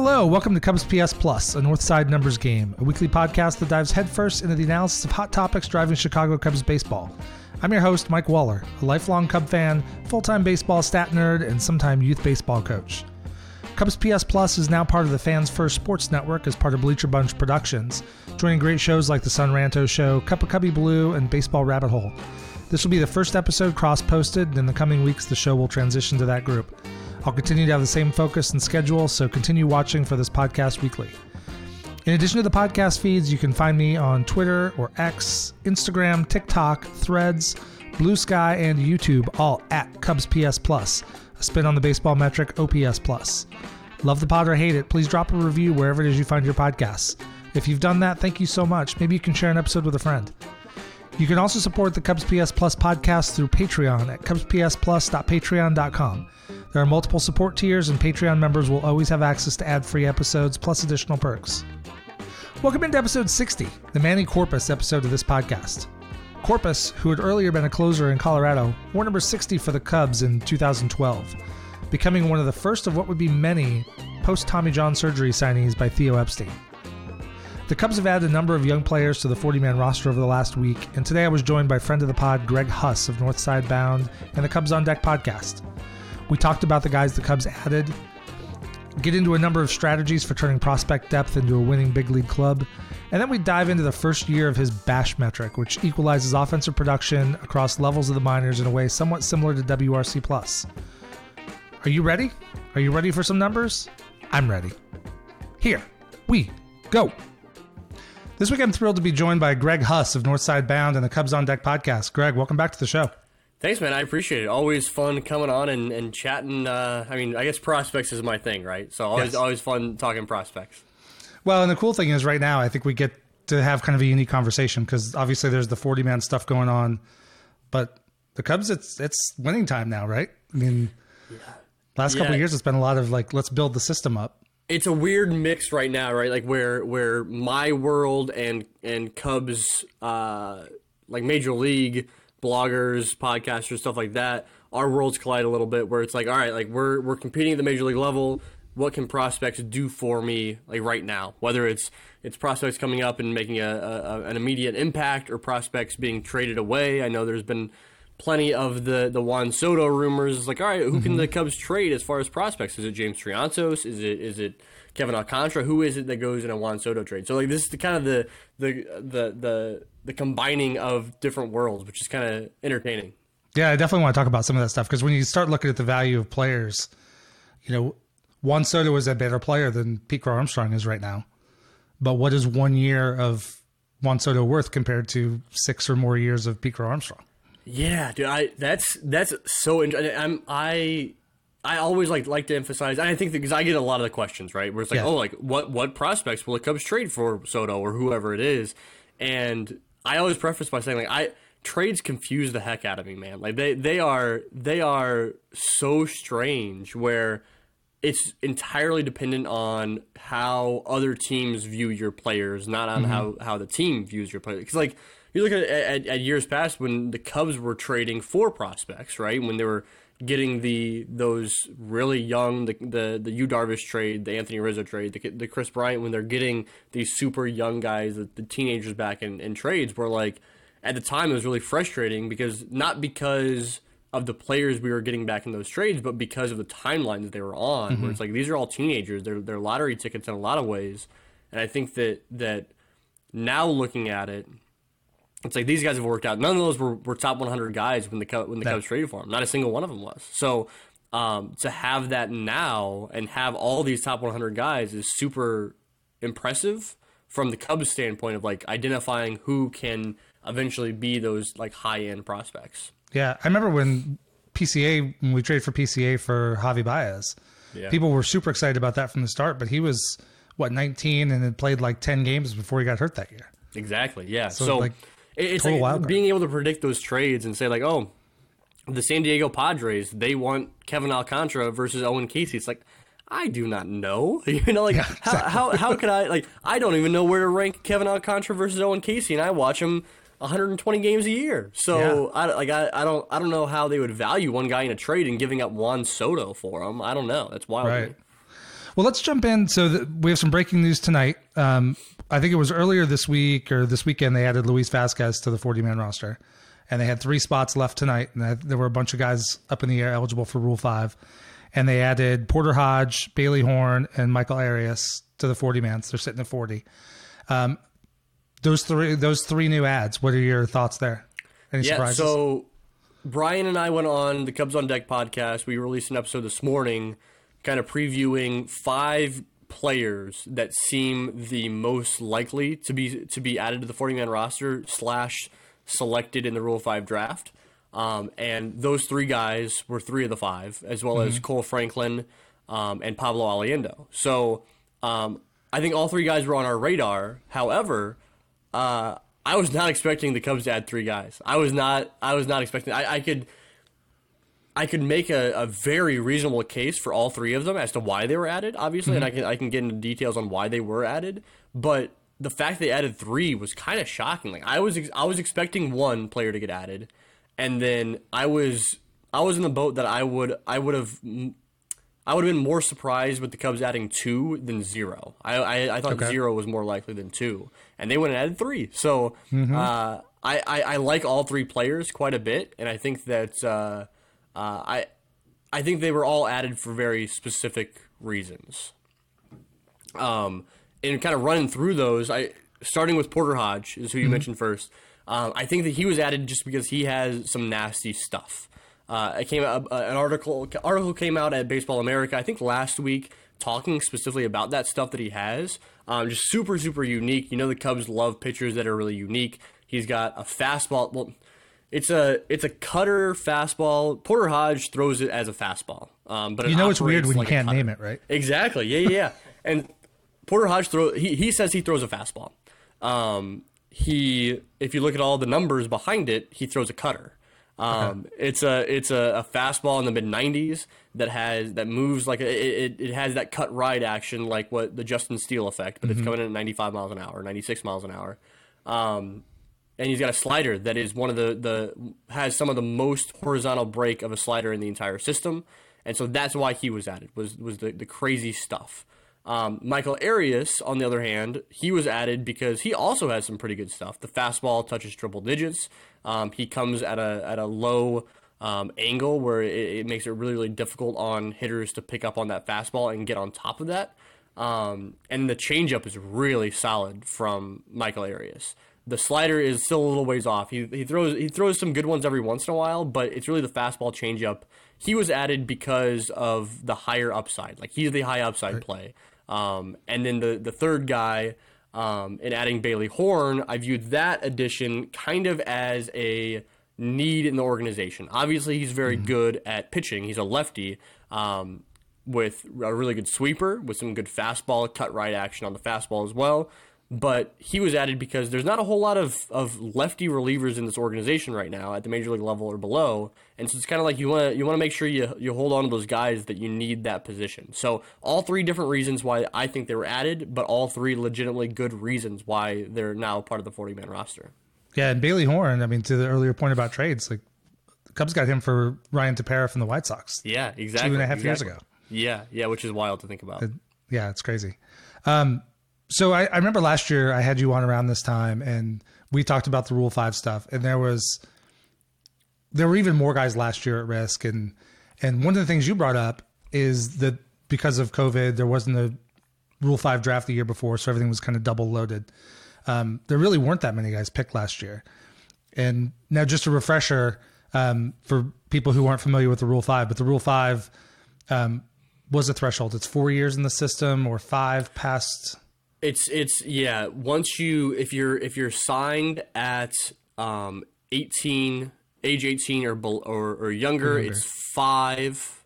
hello. Welcome to Cubs PS Plus, a Northside numbers game, a weekly podcast that dives headfirst into the analysis of hot topics driving Chicago Cubs baseball. I'm your host, Mike Waller, a lifelong Cub fan, full time baseball stat nerd, and sometime youth baseball coach. Cubs PS Plus is now part of the Fans First Sports Network as part of Bleacher Bunch Productions, joining great shows like The Sun Ranto Show, Cup of Cubby Blue, and Baseball Rabbit Hole. This will be the first episode cross posted, and in the coming weeks, the show will transition to that group. I'll continue to have the same focus and schedule, so continue watching for this podcast weekly. In addition to the podcast feeds, you can find me on Twitter or X, Instagram, TikTok, Threads, Blue Sky, and YouTube, all at Cubs PS Plus, a spin on the baseball metric OPS Plus. Love the pod or hate it, please drop a review wherever it is you find your podcasts. If you've done that, thank you so much. Maybe you can share an episode with a friend. You can also support the Cubs PS Plus podcast through Patreon at cubspsplus.patreon.com. There are multiple support tiers, and Patreon members will always have access to ad free episodes plus additional perks. Welcome into episode 60, the Manny Corpas episode of this podcast. Corpas, who had earlier been a closer in Colorado, wore number 60 for the Cubs in 2012, becoming one of the first of what would be many post Tommy John surgery signees by Theo Epstein. The Cubs have added a number of young players to the 40 man roster over the last week, and today I was joined by friend of the pod, Greg Huss of Northside Bound and the Cubs on Deck podcast. We talked about the guys the Cubs added, get into a number of strategies for turning prospect depth into a winning big league club, and then we dive into the first year of his BASH metric, which equalizes offensive production across levels of the minors in a way somewhat similar to WRC Plus. Are you ready? Are you ready for some numbers? I'm ready. Here we go. This week, I'm thrilled to be joined by Greg Huss of Northside Bound and the Cubs on Deck podcast. Greg, welcome back to the show. Thanks, man. I appreciate it. Always fun coming on and, and chatting. Uh, I mean, I guess prospects is my thing, right? So always Yes. always fun talking prospects. Well, and the cool thing is, right now, I think we get to have kind of a unique conversation because obviously there's the 40 man stuff going on, but the Cubs, it's it's winning time now, right? I mean, last couple Yeah. of years, it's been a lot of like, let's build the system up. It's a weird mix right now, right? Like where where my world and and Cubs, uh, like Major League bloggers, podcasters, stuff like that, our worlds collide a little bit. Where it's like, all right, like we're we're competing at the Major League level. What can prospects do for me, like right now? Whether it's it's prospects coming up and making a, a an immediate impact, or prospects being traded away. I know there's been plenty of the the Juan Soto rumors. It's like, all right, who can mm-hmm. the Cubs trade as far as prospects? Is it James Triantos? Is it is it Kevin Alcantara? Who is it that goes in a Juan Soto trade? So like this is the kind of the the the the the combining of different worlds, which is kind of entertaining. Yeah, I definitely want to talk about some of that stuff because when you start looking at the value of players, you know, Juan Soto is a better player than Pete Crow Armstrong is right now. But what is one year of Juan Soto worth compared to six or more years of Pete Crow Armstrong? Yeah, dude, I that's that's so interesting. I'm I I always like like to emphasize. and I think because I get a lot of the questions right, where it's like, Yeah. oh, like what what prospects will the Cubs trade for Soto or whoever it is, and I always preface by saying like I trades confuse the heck out of me, man. Like they they are they are so strange where it's entirely dependent on how other teams view your players, not on mm-hmm. how, how the team views your players. Because like you look at, at at years past when the Cubs were trading for prospects, right? When they were getting the those really young the the the Yu Darvish trade, the Anthony Rizzo trade, the, the Kris Bryant when they're getting these super young guys, the, the teenagers back in, in trades, were like at the time it was really frustrating because not because of the players we were getting back in those trades, but because of the timeline that they were on, where mm-hmm. it's like these are all teenagers, they're they're lottery tickets in a lot of ways, and I think that that now looking at it, it's like these guys have worked out. None of those were, were top 100 guys when the Cubs, when the Cubs traded for them. Not a single one of them was. So um, to have that now and have all these top 100 guys is super impressive from the Cubs standpoint of like identifying who can eventually be those like high end prospects. Yeah, I remember when PCA when we traded for PCA for Javi Baez. Yeah. People were super excited about that from the start, but he was what 19 and had played like 10 games before he got hurt that year. Exactly. Yeah. So, like, it- it's total like being able to predict those trades and say like, oh, the San Diego Padres they want Kevin Alcantara versus Owen Caissie. It's like I do not know. You know, like how, how how could I like I don't even know where to rank Kevin Alcantara versus Owen Caissie, and I watch him 120 games a year. So I like I, I don't I don't know how they would value one guy in a trade and giving up Juan Soto for him. I don't know. That's wild. Right. Well, let's jump in. So the, we have some breaking news tonight. Um, I think it was earlier this week or this weekend they added Luis Vazquez to the 40 man roster, and they had three spots left tonight. And there were a bunch of guys up in the air eligible for Rule Five, and they added Porter Hodge, Bailey Horn, and Michael Arias to the 40 man. So they're sitting at 40. Um, those three, those three new ads. What are your thoughts there? Any yeah, surprises? So Brian and I went on the Cubs on Deck podcast. We released an episode this morning, kind of previewing five players that seem the most likely to be to be added to the 40 man roster slash selected in the Rule Five draft. Um, and those three guys were three of the five, as well mm-hmm. as Cole Franklin um, and Pablo Aliendo. So um, I think all three guys were on our radar. However, uh, I was not expecting the Cubs to add three guys. I was not. I was not expecting. I, I could. I could make a, a, very reasonable case for all three of them as to why they were added, obviously, mm-hmm. and I can I can get into details on why they were added. But the fact they added three was kind of shocking. Like I was I was expecting one player to get added, and then I was I was in the boat that I would I would have I would have been more surprised with the Cubs adding two than zero. I I, I thought okay. zero was more likely than two, and they went and added three. So mm-hmm. uh, I, I, I like all three players quite a bit, and I think that uh, uh, I I think they were all added for very specific reasons. Um, and kind of running through those, I starting with Porter Hodge is who you mm-hmm. mentioned first. Um, I think that he was added just because he has some nasty stuff. Uh, it came out, uh, an article article came out at Baseball America, I think last week, talking specifically about that stuff that he has. Um, just super super unique. You know the Cubs love pitchers that are really unique. He's got a fastball. Well, it's a it's a cutter fastball. Porter Hodge throws it as a fastball. Um, but you know it's weird when like you can't name it, right? Exactly. Yeah, yeah. yeah. and Porter Hodge throw he he says he throws a fastball. Um, he if you look at all the numbers behind it, he throws a cutter. Um, okay. It's a it's a, a, fastball in the mid 90s that has that moves like it, it, it, has that cut ride action like what the Justin Steele effect, but mm-hmm. it's coming in at 95 miles an hour, 96 miles an hour. Um, and he's got a slider that is one of the the has some of the most horizontal break of a slider in the entire system, and so that's why he was added was was the, the crazy stuff. Um, Michael Arias, on the other hand, he was added because he also has some pretty good stuff. The fastball touches triple digits. Um, he comes at a at a low um, angle where it, it, makes it really really difficult on hitters to pick up on that fastball and get on top of that. Um, and the changeup is really solid from Michael Arias. The slider is still a little ways off. He, he throws he throws some good ones every once in a while, but it's really the fastball changeup. He was added because of the higher upside. Like he's the high upside right. play. Um, and then the the third guy um, in adding Bailey Horn, I viewed that addition kind of as a need in the organization. Obviously, he's very mm-hmm. good at pitching. He's a lefty um, with a really good sweeper, with some good fastball, cut right action on the fastball as well but he was added because there's not a whole lot of, of lefty relievers in this organization right now at the major league level or below, and so it's kind of like you want to you want to make sure you you hold on to those guys that you need that position. So all three different reasons why I think they were added, but all three legitimately good reasons why they're now part of the 40 man roster. Yeah, and Bailey Horn. I mean, to the earlier point about trades, like the Cubs got him for Ryan Tepera from the White Sox. Yeah, exactly. Two and a half exactly. years ago. Yeah, yeah, which is wild to think about. It, yeah, it's crazy. Um, so I, I remember last year I had you on around this time and we talked about the Rule Five stuff, and there was there were even more guys last year at risk, and and one of the things you brought up is that because of COVID, there wasn't a Rule Five draft the year before, so everything was kind of double loaded. Um, there really weren't that many guys picked last year, and now just a refresher um, for people who aren't familiar with the Rule Five, but the Rule Five um, was a threshold. It's four years in the system or five past it's it's yeah. Once you if you're if you're signed at um, eighteen, age eighteen or or, or younger, it's five,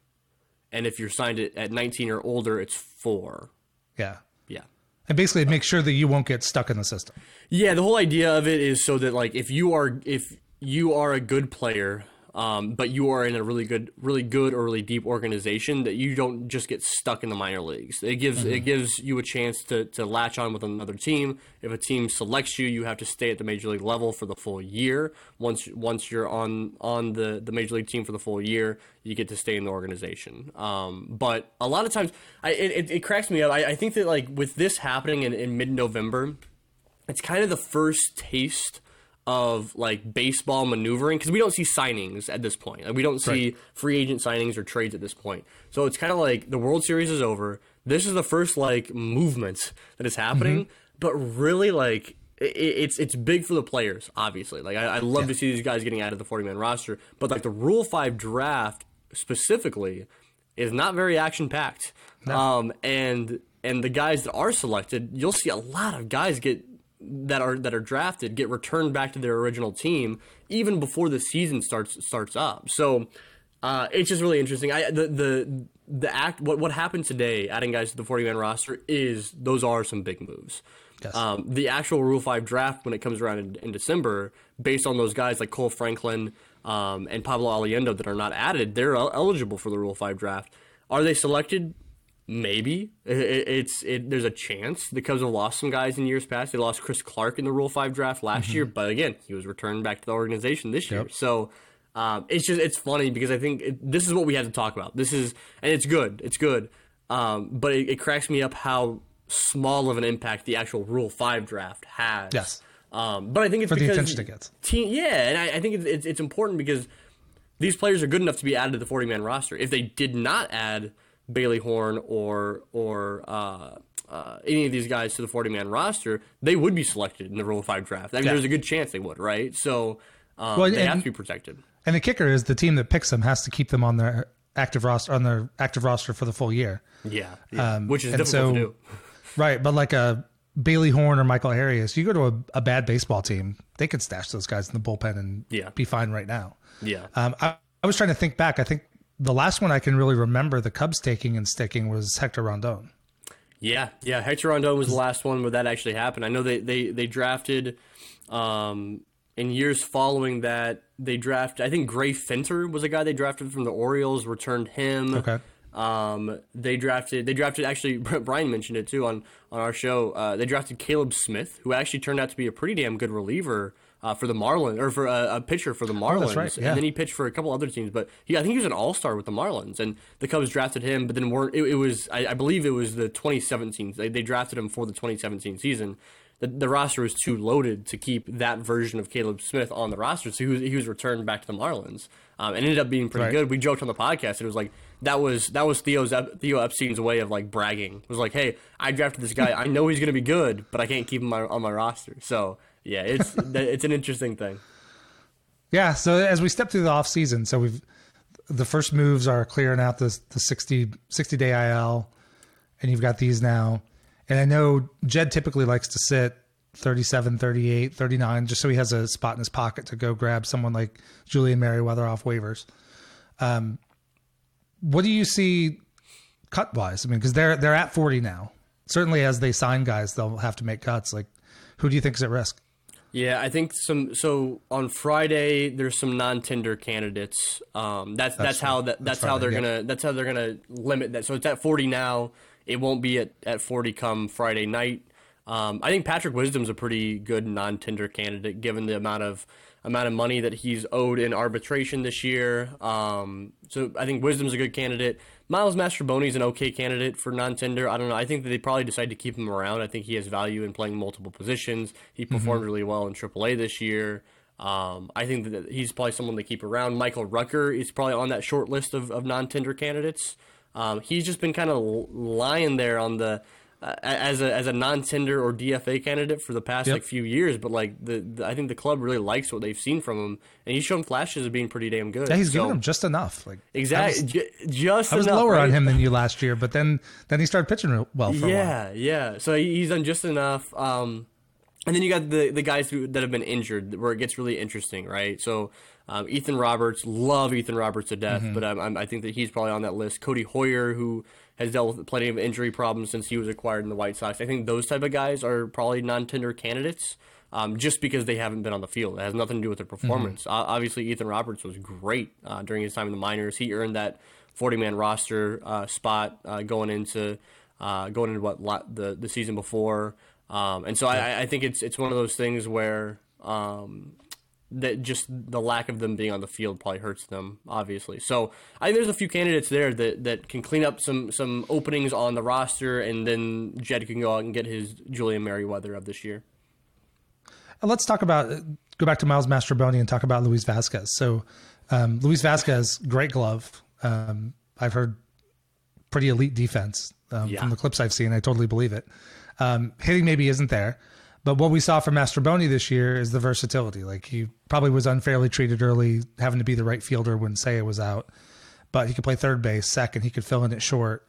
and if you're signed at, nineteen or older, it's four. Yeah, yeah. And basically, make sure that you won't get stuck in the system. Yeah, the whole idea of it is so that like if you are if you are a good player um, but you are in a really good, really good or really deep organization that you don't just get stuck in the minor leagues. It gives mm-hmm. it gives you a chance to, to latch on with another team. If a team selects you, you have to stay at the major league level for the full year. Once once you're on on the, the major league team for the full year, you get to stay in the organization. Um, but a lot of times, I, it, it cracks me up. I, I think that like with this happening in, in mid November, it's kind of the first taste of like baseball maneuvering because we don't see signings at this point. Like, we don't see right. free agent signings or trades at this point. So it's kind of like the World Series is over. This is the first like movement that is happening, mm-hmm. but really like it, it's it's big for the players. Obviously, like I, I love yeah. to see these guys getting added to the forty man roster, but like the Rule Five draft specifically is not very action packed. No. Um, and and the guys that are selected, you'll see a lot of guys get that are that are drafted get returned back to their original team even before the season starts starts up. So uh, it's just really interesting. I the the the act what what happened today, adding guys to the forty man roster is those are some big moves. Yes. Um, the actual Rule Five draft when it comes around in, in December, based on those guys like Cole Franklin um, and Pablo Aliendo that are not added, they're eligible for the Rule Five draft. Are they selected? Maybe it, it's it, there's a chance the Cubs have lost some guys in years past. They lost Chris Clark in the Rule Five draft last mm-hmm. year, but again, he was returned back to the organization this yep. year. So um, it's just it's funny because I think it, this is what we had to talk about. This is and it's good, it's good, um, but it, it, cracks me up how small of an impact the actual Rule Five draft has. Yes, um, but I think it's for because the attention it gets. Team, yeah, and I, I think it's, it's important because these players are good enough to be added to the forty man roster. If they did not add Bailey Horn or or uh, uh, any of these guys to the 40 man roster, they would be selected in the Rule 5 draft. I mean, yeah. there's a good chance they would, right? So um, well, they and, have to be protected. And the kicker is the team that picks them has to keep them on their active roster on their active roster for the full year. Yeah, yeah. Um, which is difficult so, to do. Right, but like a Bailey Horn or Michael Arias, you go to a, a, bad baseball team, they could stash those guys in the bullpen and yeah. be fine right now. Yeah. Um, I, I was trying to think back. I think the last one I can really remember the Cubs taking and sticking was Hector Rondon. Yeah, yeah, Hector Rondon was the last one where that actually happened. I know they they they drafted um, in years following that they drafted. I think Gray Fenter was a guy they drafted from the Orioles. Returned him. Okay. Um, they drafted. They drafted. Actually, Brian mentioned it too on on our show. Uh, they drafted Caleb Smith, who actually turned out to be a pretty damn good reliever uh, for the Marlins or for a, a pitcher for the Marlins. Oh, right. yeah. And then he pitched for a couple other teams, but he, I think he was an All Star with the Marlins, and the Cubs drafted him. But then weren't. It, it was I, I, believe it was the 2017. They, they drafted him for the 2017 season. The, the roster was too loaded to keep that version of Caleb Smith on the roster, so he was, he was returned back to the Marlins. Um, and ended up being pretty right. good. We joked on the podcast. It was like that was that was Theo's Theo Epstein's way of like bragging. It was like, hey, I drafted this guy. I know he's going to be good, but I can't keep him on, on my roster. So yeah, it's it's an interesting thing. Yeah, so as we step through the off season, so we've the first moves are clearing out the the 60, 60 day IL, and you've got these now. And I know Jed typically likes to sit 37, 38, 39, just so he has a spot in his pocket to go grab someone like Julian Merryweather off waivers. Um, what do you see cut wise? I mean, because they're they're at 40 now. Certainly, as they sign guys, they'll have to make cuts. Like, who do you think is at risk? Yeah, I think some. So on Friday, there's some non-tender candidates. Um, that's, that's, that's how that, that's, that's how they're yeah. gonna that's how they're gonna limit that. So it's at 40 now. It won't be at, at 40 come Friday night. Um, I think Patrick Wisdom's a pretty good non-tender candidate given the amount of amount of money that he's owed in arbitration this year. Um, so I think Wisdom's a good candidate. Miles Mastrobuoni's an okay candidate for non-tender. I don't know. I think that they probably decided to keep him around. I think he has value in playing multiple positions. He mm-hmm. performed mm-hmm. really well in AAA this year. Um, I think that he's probably someone to keep around. Michael Rucker is probably on that short list of, of non-tender candidates. Um, he's just been kind of lying there on the uh, as a as a non-tender or DFA candidate for the past yep. like few years, but like the, the, I think the club really likes what they've seen from him, and he's shown flashes of being pretty damn good. Yeah, he's so, given him just enough. Like exactly, j- just I was enough, lower right? on him than you last year, but then then he started pitching well. yeah, yeah. So he's done just enough. Um, and then you got the the guys who, that have been injured, where it gets really interesting, right? So um, Ethan Roberts, love Ethan Roberts to death, mm-hmm. but I'm, i think that he's probably on that list. Codi Heuer, who has dealt with plenty of injury problems since he was acquired in the White Sox. I think those type of guys are probably non-tender candidates. um, just because they haven't been on the field. It has nothing to do with their performance. Mm-hmm. Uh, obviously, Ethan Roberts was great uh, during his time in the minors. He earned that 40 man roster uh, spot uh, going into uh, going into what the the season before. Um, and so I, I, think it's it's one of those things where um, that just the lack of them being on the field probably hurts them, obviously. So I think there's a few candidates there that, that can clean up some some openings on the roster, and then Jed can go out and get his Julian Merryweather of this year. And let's talk about go back to Miles Mastrobuoni and talk about Luis Vazquez. So um, Luis Vazquez, great glove. Um, I've heard pretty elite defense um, yeah. from the clips I've seen. I totally believe it. Um, hitting maybe isn't there, but what we saw from Mastrobuoni this year is the versatility. Like he probably was unfairly treated early, having to be the right fielder when Seiya was out, but he could play third base, second. He could fill in at short.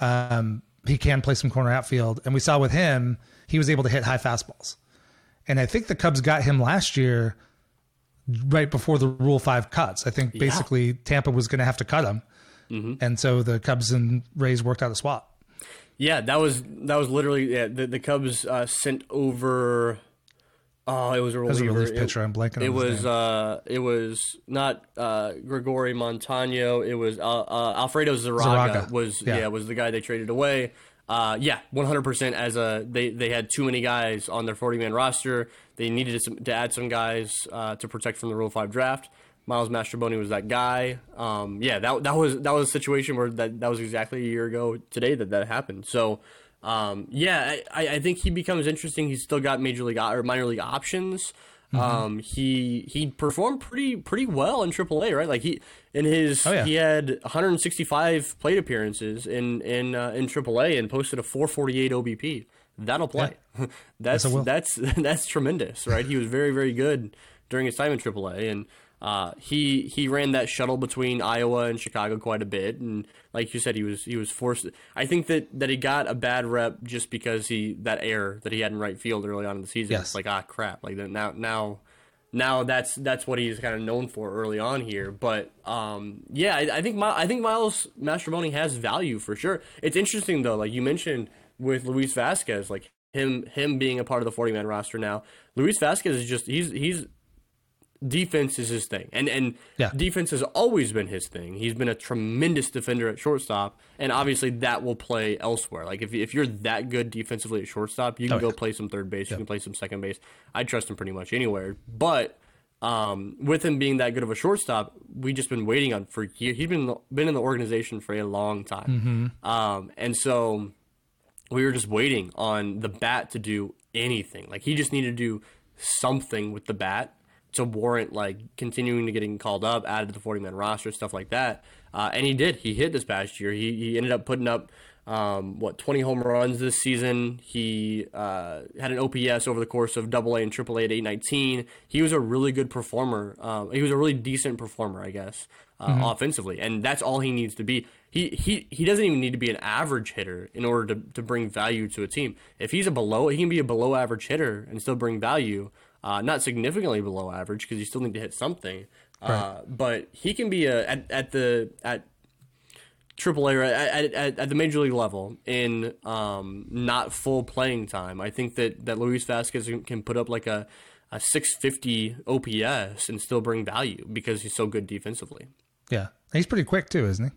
Um, he can play some corner outfield, and we saw with him he was able to hit high fastballs. And I think the Cubs got him last year right before the Rule Five cuts. I think basically yeah. Tampa was going to have to cut him Mm-hmm. And so the Cubs and Rays worked out a swap. Yeah, that was that was literally yeah, the the Cubs uh, sent over. Oh, it was a reliever. It was a relief pitcher. It, I'm blanking. It was uh, it was not uh, Gregory Montano. It was uh, uh Alfredo Zarraga, Zarraga. Was yeah. yeah. was the guy they traded away. Uh, yeah, 100% as a they they had too many guys on their 40 man roster. They needed to, to add some guys uh, to protect from the Rule Five draft. Miles Mastrobuoni was that guy. Um, yeah, that that was that was a situation where that that was exactly a year ago today that that happened. So, um, yeah, I, I think he becomes interesting. He's still got major league or minor league options. Mm-hmm. Um, he he performed pretty pretty well in AAA, right? Like he in his oh, yeah. he had 165 plate appearances in in uh, in AAA and posted a 448 OBP. That'll play. Yeah. that's yes, that's that's tremendous, right? he was very very good during his time in AAA and. Uh, he he ran that shuttle between Iowa and Chicago quite a bit, and like you said, he was he was forced. I think that, that he got a bad rep just because he that error that he had in right field early on in the season. Yes. It's like ah crap, like now now now that's that's what he's kind of known for early on here. But um, yeah, I, I think My, I think Miles Mastrobuoni has value for sure. It's interesting though, like you mentioned with Luis Vazquez, like him him being a part of the 40 man roster now. Luis Vazquez is just he's he's defense is his thing, and and yeah. defense has always been his thing. He's been a tremendous defender at shortstop, and obviously that will play elsewhere. Like if if you're that good defensively at shortstop, you can oh, go yeah. play some third base, you can play some second base. I trust him pretty much anywhere, but. Um, with him being that good of a shortstop, we just been waiting on for years. He's been been in the organization for a long time, mm-hmm. um, and so we were just waiting on the bat to do anything. Like he just needed to do something with the bat, to warrant like continuing to getting called up, added to the 40 man roster, stuff like that. Uh, and he did. He hit this past year. He, he ended up putting up um, what 20 home runs this season. He uh, had an OPS over the course of Double A and Triple A at 819. He was a really good performer. Uh, he was a really decent performer, I guess, uh, mm-hmm. offensively, and that's all he needs to be. He, he he doesn't even need to be an average hitter in order to, to bring value to a team. If he's a below, he can be a below average hitter and still bring value uh, not significantly below average because you still need to hit something. Uh, right. but he can be a at, at the at AAA or at, at, at the major league level in um, not full playing time. I think that that Luis Vazquez can put up like a a 650 OPS and still bring value because he's so good defensively. Yeah, he's pretty quick too, isn't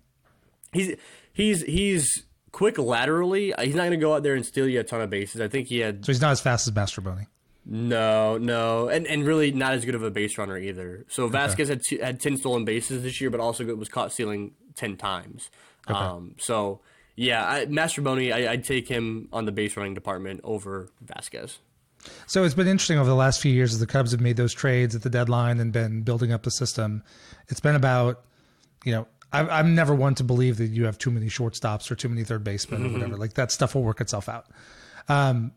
he? He's he's he's quick laterally. He's not going to go out there and steal you a ton of bases. I think he had. So he's not as fast as Mastrobuoni. No, no, and and really not as good of a base runner either. So Vazquez okay. had had ten stolen bases this year, but also was caught stealing ten times. Okay. Um, so yeah, I, Mastrobuoni, I, I'd take him on the base running department over Vazquez. So it's been interesting over the last few years as the Cubs have made those trades at the deadline and been building up the system. It's been about, you know, I've, I'm never one to believe that you have too many shortstops or too many third basemen mm-hmm. or whatever. Like that stuff will work itself out. Um,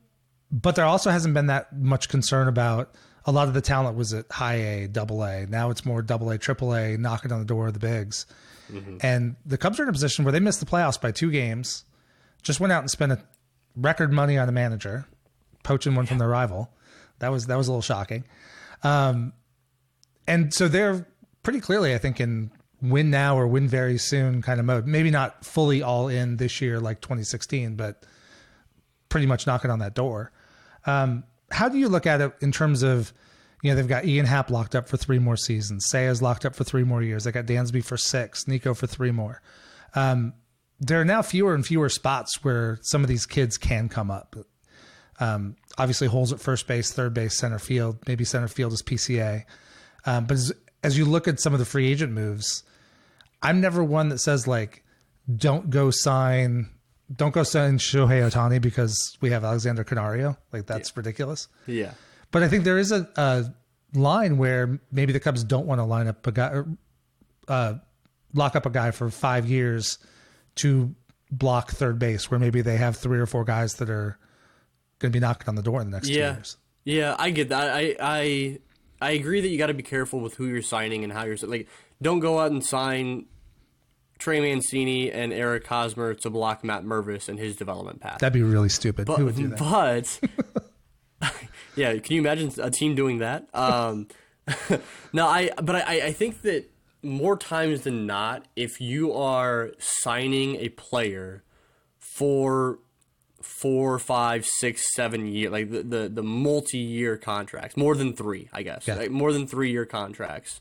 but there also hasn't been that much concern about a lot of the talent was at high A, double A. Now it's more double A, triple A, knocking on the door of the bigs. Mm-hmm. And the Cubs are in a position where they missed the playoffs by two games, just went out and spent a record money on a manager, poaching one yeah. from their rival. That was that was a little shocking. Um, and so they're pretty clearly, I think, in win now or win very soon kind of mode. Maybe not fully all in this year like 2016, but pretty much knocking on that door. Um, how do you look at it in terms of, you know, they've got Ian Happ locked up for three more seasons. Seiya's locked up for three more years. They got Dansby for six, Nico for three more. Um, there are now fewer and fewer spots where some of these kids can come up. Um, obviously, holes at first base, third base, center field. Maybe center field is PCA. Um, but as, as you look at some of the free agent moves, I'm never one that says like, don't go sign, don't go sign Shohei Ohtani because we have Alexander Canario. Like that's yeah. ridiculous. Yeah. But I think there is a, a, line where maybe the Cubs don't want to line up a guy, uh, lock up a guy for five years to block third base, where maybe they have three or four guys that are going to be knocking on the door in the next yeah. two years. Yeah, I get that. I I I agree that you got to be careful with who you're signing and how you're like. Don't go out and sign Trey Mancini and Eric Hosmer to block Matt Mervis and his development path. That'd be really stupid. But, who would do that? But yeah, can you imagine a team doing that? Um, no, I but I I think that more times than not, if you are signing a player for four, five, six, seven year, like the the, the multi year contracts, more than three, I guess, yeah. like more than three year contracts.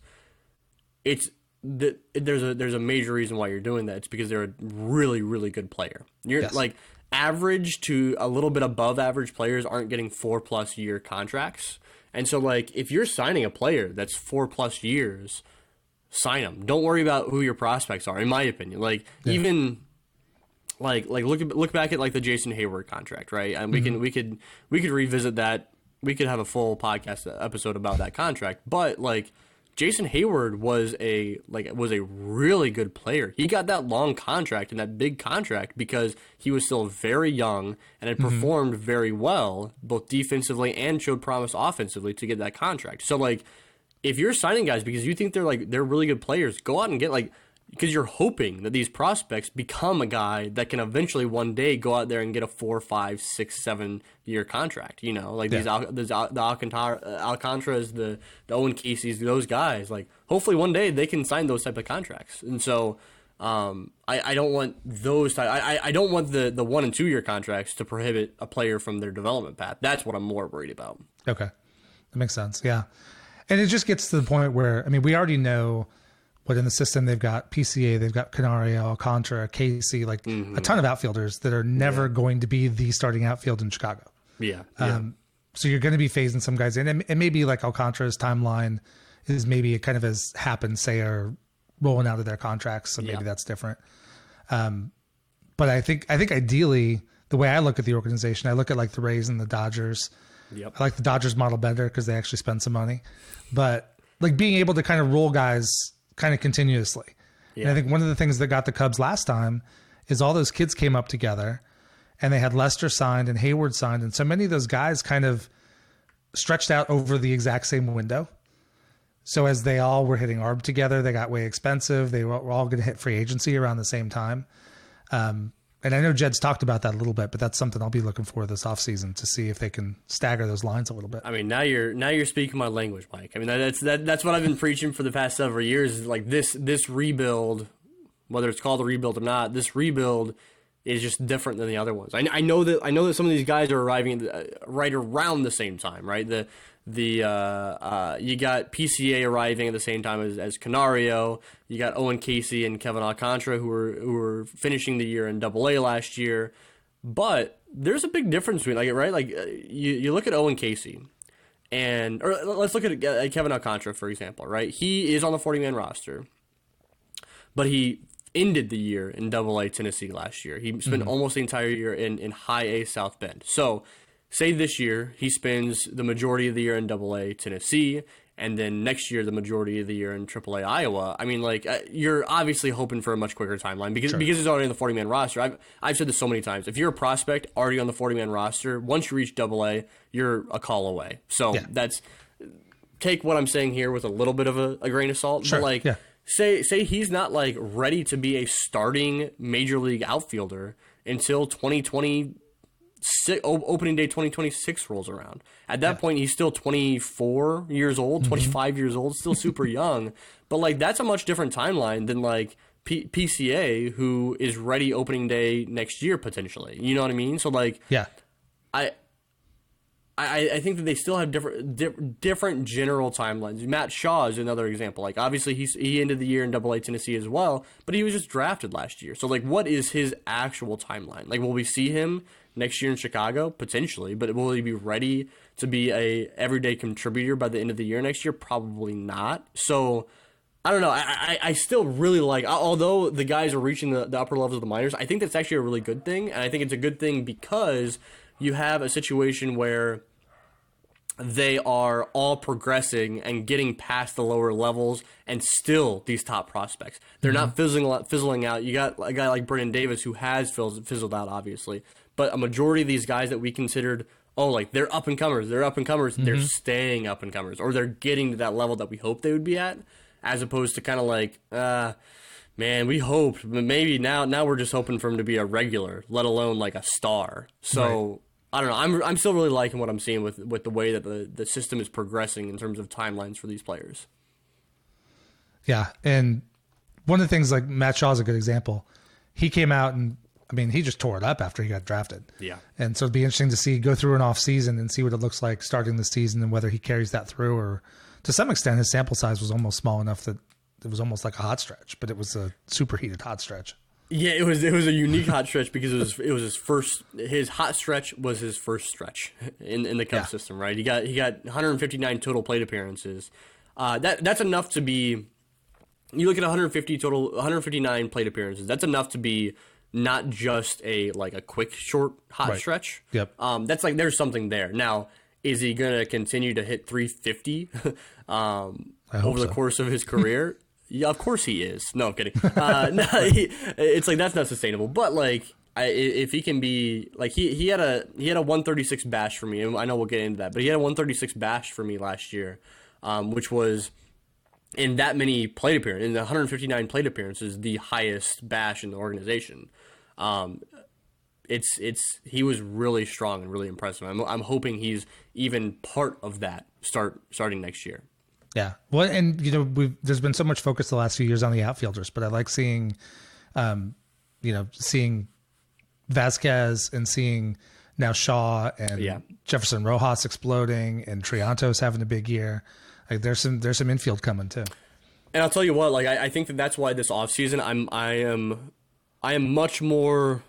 It's the, there's a there's a major reason why you're doing that. It's because they're a really really good player. You're yes. like average to a little bit above average players aren't getting four plus year contracts, and so like if you're signing a player that's four plus years, sign them. Don't worry about who your prospects are. In my opinion, like yeah. even like like look look back at like the Jason Heyward contract, right? And we mm-hmm. can we could we could revisit that. We could have a full podcast episode about that contract, but like Jason Heyward was a like was a really good player. He got that long contract and that big contract because he was still very young and had mm-hmm. performed very well both defensively and showed promise offensively to get that contract. So like if you're signing guys because you think they're like they're really good players, go out and get like because you're hoping that these prospects become a guy that can eventually one day go out there and get a four, five, six, seven year contract. You know, like yeah. these Al- these Al- the Alcantara, uh, Alcantara's, the the Owen Caissie's, those guys. Like hopefully one day they can sign those type of contracts. And so um, I, I don't want those. Type, I I don't want the the one and two year contracts to prohibit a player from their development path. That's what I'm more worried about. Okay, that makes sense. Yeah, and it just gets to the point where I mean we already know but in the system, they've got PCA, they've got Canario, Alcantara, Caissie, like mm-hmm. a ton of outfielders that are never yeah. going to be the starting outfield in Chicago. Yeah. yeah. Um, so you're going to be phasing some guys in, and, and maybe like Alcantara's timeline is maybe it kind of has happened, say, are rolling out of their contracts, so maybe yeah. that's different. Um, but I think I think ideally the way I look at the organization, I look at like the Rays and the Dodgers. Yep. I like the Dodgers model better because they actually spend some money, but like being able to kind of roll guys kind of continuously. Yeah. And I think one of the things that got the Cubs last time is all those kids came up together and they had Lester signed and Heyward signed. And so many of those guys kind of stretched out over the exact same window. So as they all were hitting ARB together, they got way expensive. They were all going to hit free agency around the same time. Um, and I know Jed's talked about that a little bit, but that's something I'll be looking for this offseason to see if they can stagger those lines a little bit. I mean, now you're now you're speaking my language, Mike. I mean, that's that, that's what I've been preaching for the past several years. Is like this this rebuild, whether it's called a rebuild or not, this rebuild is just different than the other ones. I, I know that I know that some of these guys are arriving uh, right around the same time, right? The the uh, uh, you got PCA arriving at the same time as, as Canario. You got Owen Caissie and Kevin Alcantara who were who were finishing the year in Double A last year. But there's a big difference between like right like uh, you you look at Owen Caissie and or let's look at uh, Kevin Alcantara for example, right? He is on the 40 man roster, but he ended the year in Double A Tennessee last year. He spent mm-hmm. almost the entire year in in High A South Bend. So say this year he spends the majority of the year in Double A Tennessee, and then next year the majority of the year in Triple A Iowa. I mean, like uh, you're obviously hoping for a much quicker timeline because sure. because he's already in the 40 man roster. I've I've said this so many times. If you're a prospect already on the 40 man roster, once you reach Double A, you're a call away. So yeah. that's take what I'm saying here with a little bit of a, a grain of salt. Sure. But like. Yeah. Say, say he's not like ready to be a starting major league outfielder until 2020 opening day 2026 rolls around. At that yeah. point, he's still 24 years old, mm-hmm. 25 mm-hmm. years old, still super young. But like that's a much different timeline than like P- PCA, who is ready opening day next year potentially. You know what I mean? So like, yeah, I. I, I think that they still have different di- different general timelines. Matt Shaw is another example. Like obviously he's he ended the year in Double A Tennessee as well, but he was just drafted last year. So like, what is his actual timeline? Like, will we see him next year in Chicago potentially? But will he be ready to be a everyday contributor by the end of the year next year? Probably not. So. I don't know. I, I, I, still really like, although the guys are reaching the, the upper levels of the minors, I think that's actually a really good thing. And I think it's a good thing because you have a situation where they are all progressing and getting past the lower levels and still these top prospects. They're mm-hmm. not fizzling fizzling out. You got a guy like Brennen Davis who has fizzled, fizzled out, obviously, but a majority of these guys that we considered oh like they're up and comers, they're up and comers, mm-hmm. they're staying up and comers, or they're getting to that level that we hope they would be at, as opposed to kind of like uh man, we hoped, but maybe now now we're just hoping for him to be a regular, let alone like a star. So. Right I don't know. I'm I'm still really liking what I'm seeing with with the way that the the system is progressing in terms of timelines for these players. Yeah, and one of the things like Matt Shaw is a good example. He came out and I mean he just tore it up after he got drafted. Yeah, and so it'd be interesting to see go through an off season and see what it looks like starting the season and whether he carries that through or to some extent his sample size was almost small enough that it was almost like a hot stretch, but it was a superheated hot stretch. Yeah, it was it was a unique hot stretch because it was it was his first his hot stretch was his first stretch in in the cup yeah. system, right? He got he got 159 total plate appearances. Uh, that that's enough to be. You look at 150 total 159 plate appearances. That's enough to be not just a like a quick short hot right. stretch. Yep. Um, that's like there's something there. Now, is he going to continue to hit 350 um, over so. the course of his career? Yeah, of course he is. No, I'm kidding. Uh, no, he, it's like that's not sustainable. But like, I, if he can be like he he had a he had a 136 bash for me, and I know we'll get into that, but he had a 136 bash for me last year, um, which was in that many plate appearances, in the 159 plate appearances, the highest bash in the organization. Um, it's it's he was really strong and really impressive. I'm I'm hoping he's even part of that start starting next year. Yeah. Well, and you know, we've there's been so much focus the last few years on the outfielders, but I like seeing, um, you know, seeing Vazquez and seeing now Shaw and yeah. Jefferson Rojas exploding and Triantos having a big year. Like there's some there's some infield coming too. And I'll tell you what, like I, I think that that's why this offseason I'm I am I am much more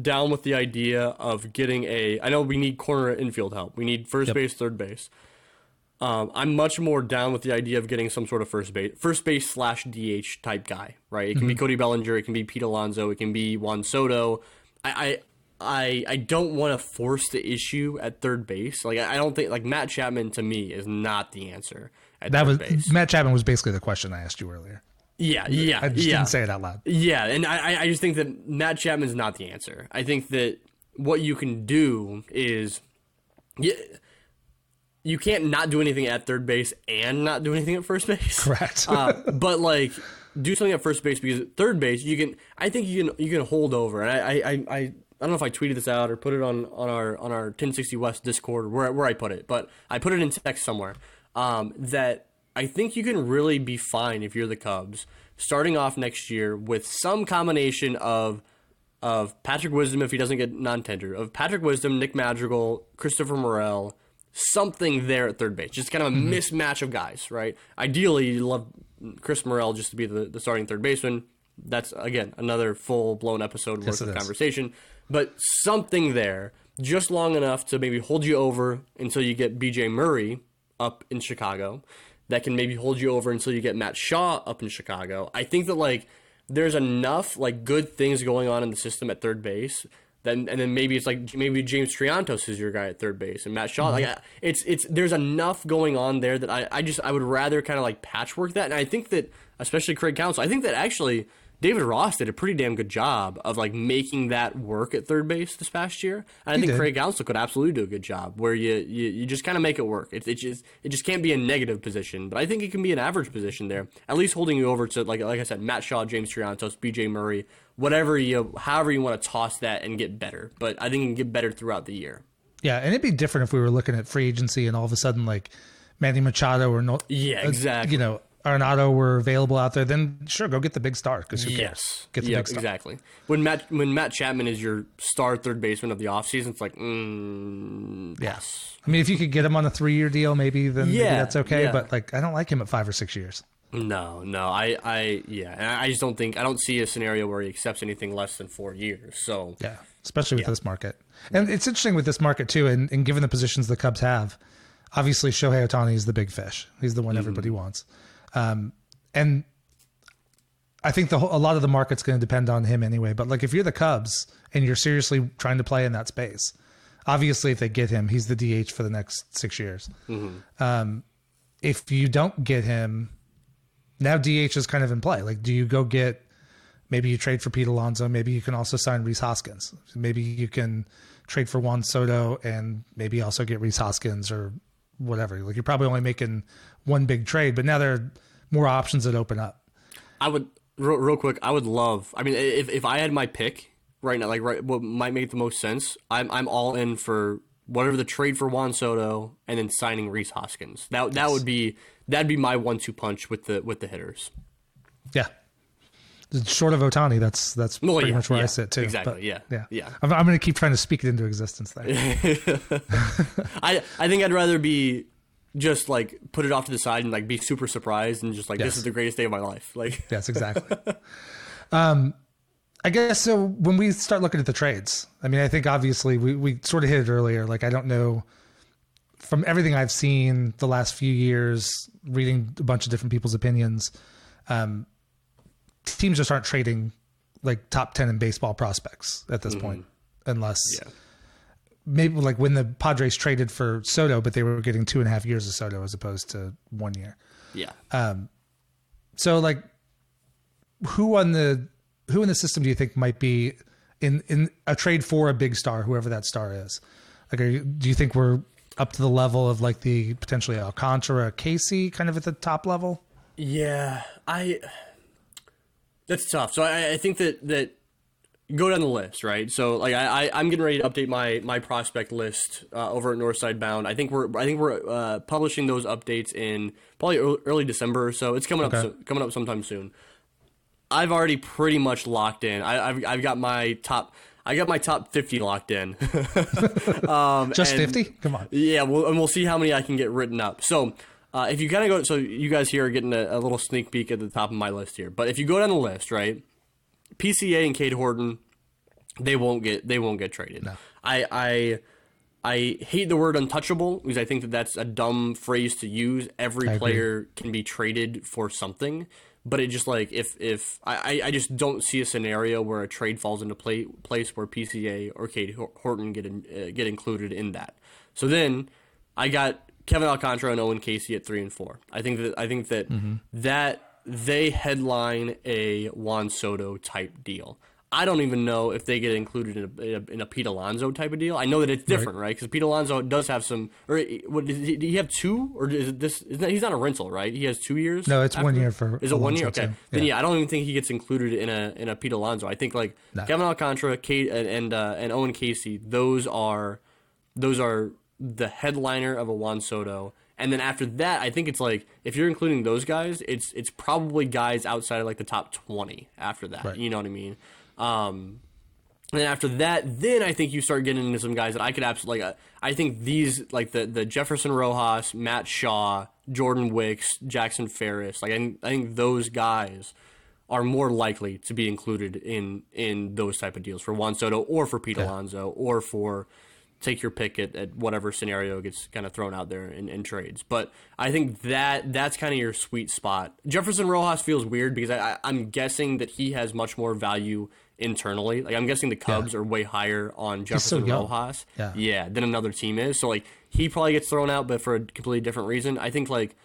down with the idea of getting a. I know we need corner infield help. We need first yep. base, third base. Um, I'm much more down with the idea of getting some sort of first base, first base slash DH type guy, right? It can mm-hmm. be Cody Bellinger, it can be Pete Alonso, it can be Juan Soto. I, I, I I don't want to force the issue at third base. Like I don't think like Matt Chapman to me is not the answer. that was base. Matt Chapman was basically the question I asked you earlier. Yeah, yeah, I just yeah. didn't say it out loud. Yeah, and I, I just think that Matt Chapman's not the answer. I think that what you can do is, yeah you can't not do anything at third base and not do anything at first base. Correct. uh, but like do something at first base because at third base you can. I think you can you can hold over. And I I, I, I don't know if I tweeted this out or put it on, on our on our 1060 West Discord where where I put it, but I put it in text somewhere. Um, that I think you can really be fine if you're the Cubs starting off next year with some combination of of Patrick Wisdom if he doesn't get non-tender, of Patrick Wisdom, Nick Madrigal, Christopher Morel, something there at third base. Just kind of a mm-hmm. mismatch of guys, right? Ideally, you love Chris Morel just to be the, the starting third baseman. That's again another full blown episode worth of conversation. But something there, just long enough to maybe hold you over until you get BJ Murray up in Chicago. That can maybe hold you over until you get Matt Shaw up in Chicago. I think that like there's enough like good things going on in the system at third base then and then maybe it's like maybe James Triantos is your guy at third base and Matt Shaw. Mm-hmm. Like it's it's there's enough going on there that I, I just I would rather kind of like patchwork that. And I think that especially Craig Counsell, I think that actually David Ross did a pretty damn good job of like making that work at third base this past year. And I he think did. Craig Counsell could absolutely do a good job where you you, you just kind of make it work. It, it just it just can't be a negative position, but I think it can be an average position there. At least holding you over to like like I said, Matt Shaw, James Triantos, B.J. Murray, whatever you however you want to toss that and get better. But I think you can get better throughout the year. Yeah, and it'd be different if we were looking at free agency and all of a sudden like Manny Machado or no, yeah, exactly. Uh, you know, Arenado were available out there, then sure, go get the big star because who cares? Yes. Get the yep, big star. exactly. When Matt when Matt Chapman is your star third baseman of the offseason, it's like, mm, yes. I mean, if you could get him on a three-year deal, maybe then maybe Yeah, that's okay. yeah. But like, I don't like him at five or six years. No, no. I, I yeah. And I just don't think I don't see a scenario where he accepts anything less than four years. So Yeah, especially with this market. And it's interesting with this market too, and, and given the positions the Cubs have, obviously Shohei Ohtani is the big fish. He's the one Mm-hmm. everybody wants, um, and I think the whole, a lot of the market's going to depend on him anyway. But like if you're the Cubs and you're seriously trying to play in that space, obviously if they get him, he's the DH for the next six years. Mm-hmm. Um, if you don't get him, now DH is kind of in play. Like, do you go get maybe you trade for Pete Alonso? Maybe you can also sign Rhys Hoskins. Maybe you can trade for Juan Soto and maybe also get Rhys Hoskins or whatever. Like, you're probably only making one big trade, but now there are more options that open up. I would real, real quick. I would love. I mean, if if I had my pick right now, like right, what might make the most sense, I'm I'm all in for whatever the trade for Juan Soto and then signing Rhys Hoskins. That that would be that'd be my one-two punch with the with the hitters. Yeah. Short of Ohtani, that's that's Well, pretty yeah, much where I sit too. exactly, But, yeah, yeah, yeah. I'm, I'm going to keep trying to speak it into existence there. I I think I'd rather be just like put it off to the side and like be super surprised and just like Yes. this is the greatest day of my life. Like Yes, exactly. um, I guess so. When we start looking at the trades, I mean, I think obviously we, we sort of hit it earlier. Like, I don't know from everything I've seen the last few years, reading a bunch of different people's opinions, um, teams just aren't trading like top 10 in baseball prospects at this mm-hmm. point, unless Yeah. maybe like when the Padres traded for Soto, but they were getting two and a half years of Soto as opposed to one year. yeah. Um, so like who on the who in the system do you think might be in in a trade for a big star, whoever that star is? Like, are you, do you think we're up to the level of like the potentially Alcantara, Caissie, kind of at the top level? Yeah, I. That's tough. So I, I think that that go down the list, right? So like I, I I'm getting ready to update my my prospect list uh, over at Northside Bound. I think we're I think we're uh, publishing those updates in probably early, early December or so. It's coming up so, coming up sometime soon. I've already pretty much locked in. I, I've I've got my top. I got my top 50 locked in. um, Just fifty? Come on. yeah, well, and we'll see how many I can get written up. So, uh, if you kind of go, so you guys here are getting a, a little sneak peek at the top of my list here. But if you go down the list, right, PCA and Cade Horton, they won't get they won't get traded. I I I hate the word untouchable because I think that that's a dumb phrase to use. Every player can be traded for something, but it just like if if I, I- I just don't see a scenario where a trade falls into play, place where PCA or Cade Horton get in, uh, get included in that. So then I got Kevin Alcantara and Owen Caissie at three and four. I think that I think that that they headline a Juan Soto type deal. I don't even know if they get included in a, in a, in a Pete Alonso type of deal. I know that it's different, right? Because Pete Alonso does have some. Or what, does he, did he have two? Or is it this? Is that, he's not a rental, right? He has two years. No, it's one year for Is it one year? Okay. too. Then Yeah. yeah, I don't even think he gets included in a in a Pete Alonso. I think like Kevin Alcantara, Cade, and and, uh, and Owen Caissie. Those are those are the headliner of a Juan Soto. And then after that, I think it's like if you're including those guys, it's it's probably guys outside of like the top twenty. After that, you know what I mean? Um, and then after that, then I think you start getting into some guys that I could absolutely like. uh, I think these like the the Jefferson Rojas, Matt Shaw, Jordan Wicks, Jackson Ferris. Like I, think- I think those guys are more likely to be included in in those type of deals for Juan Soto or for Pete Alonso or for take your pick at, at whatever scenario gets kind of thrown out there in, in trades. But I think that that's kind of your sweet spot. Jefferson Rojas feels weird because I, I'm guessing that he has much more value internally. Like I'm guessing the Cubs are way higher on Jefferson young. Rojas, Yeah. yeah, than another team is. So like he probably gets thrown out, but for a completely different reason. I think like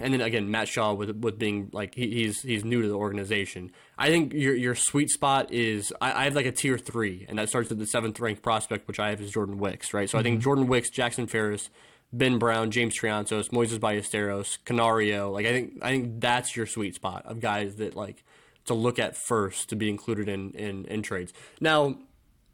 and then again Matt Shaw with with being like he, he's he's new to the organization. I think your your sweet spot is I, I have like a tier three, and that starts at the seventh ranked prospect, which I have is Jordan Wicks, right? So I think mm-hmm. Jordan Wicks, Jackson Ferris, Ben Brown, James Triantos, Moises Ballesteros, Canario. Like I think I think that's your sweet spot of guys that like to look at first to be included in in, in trades. Now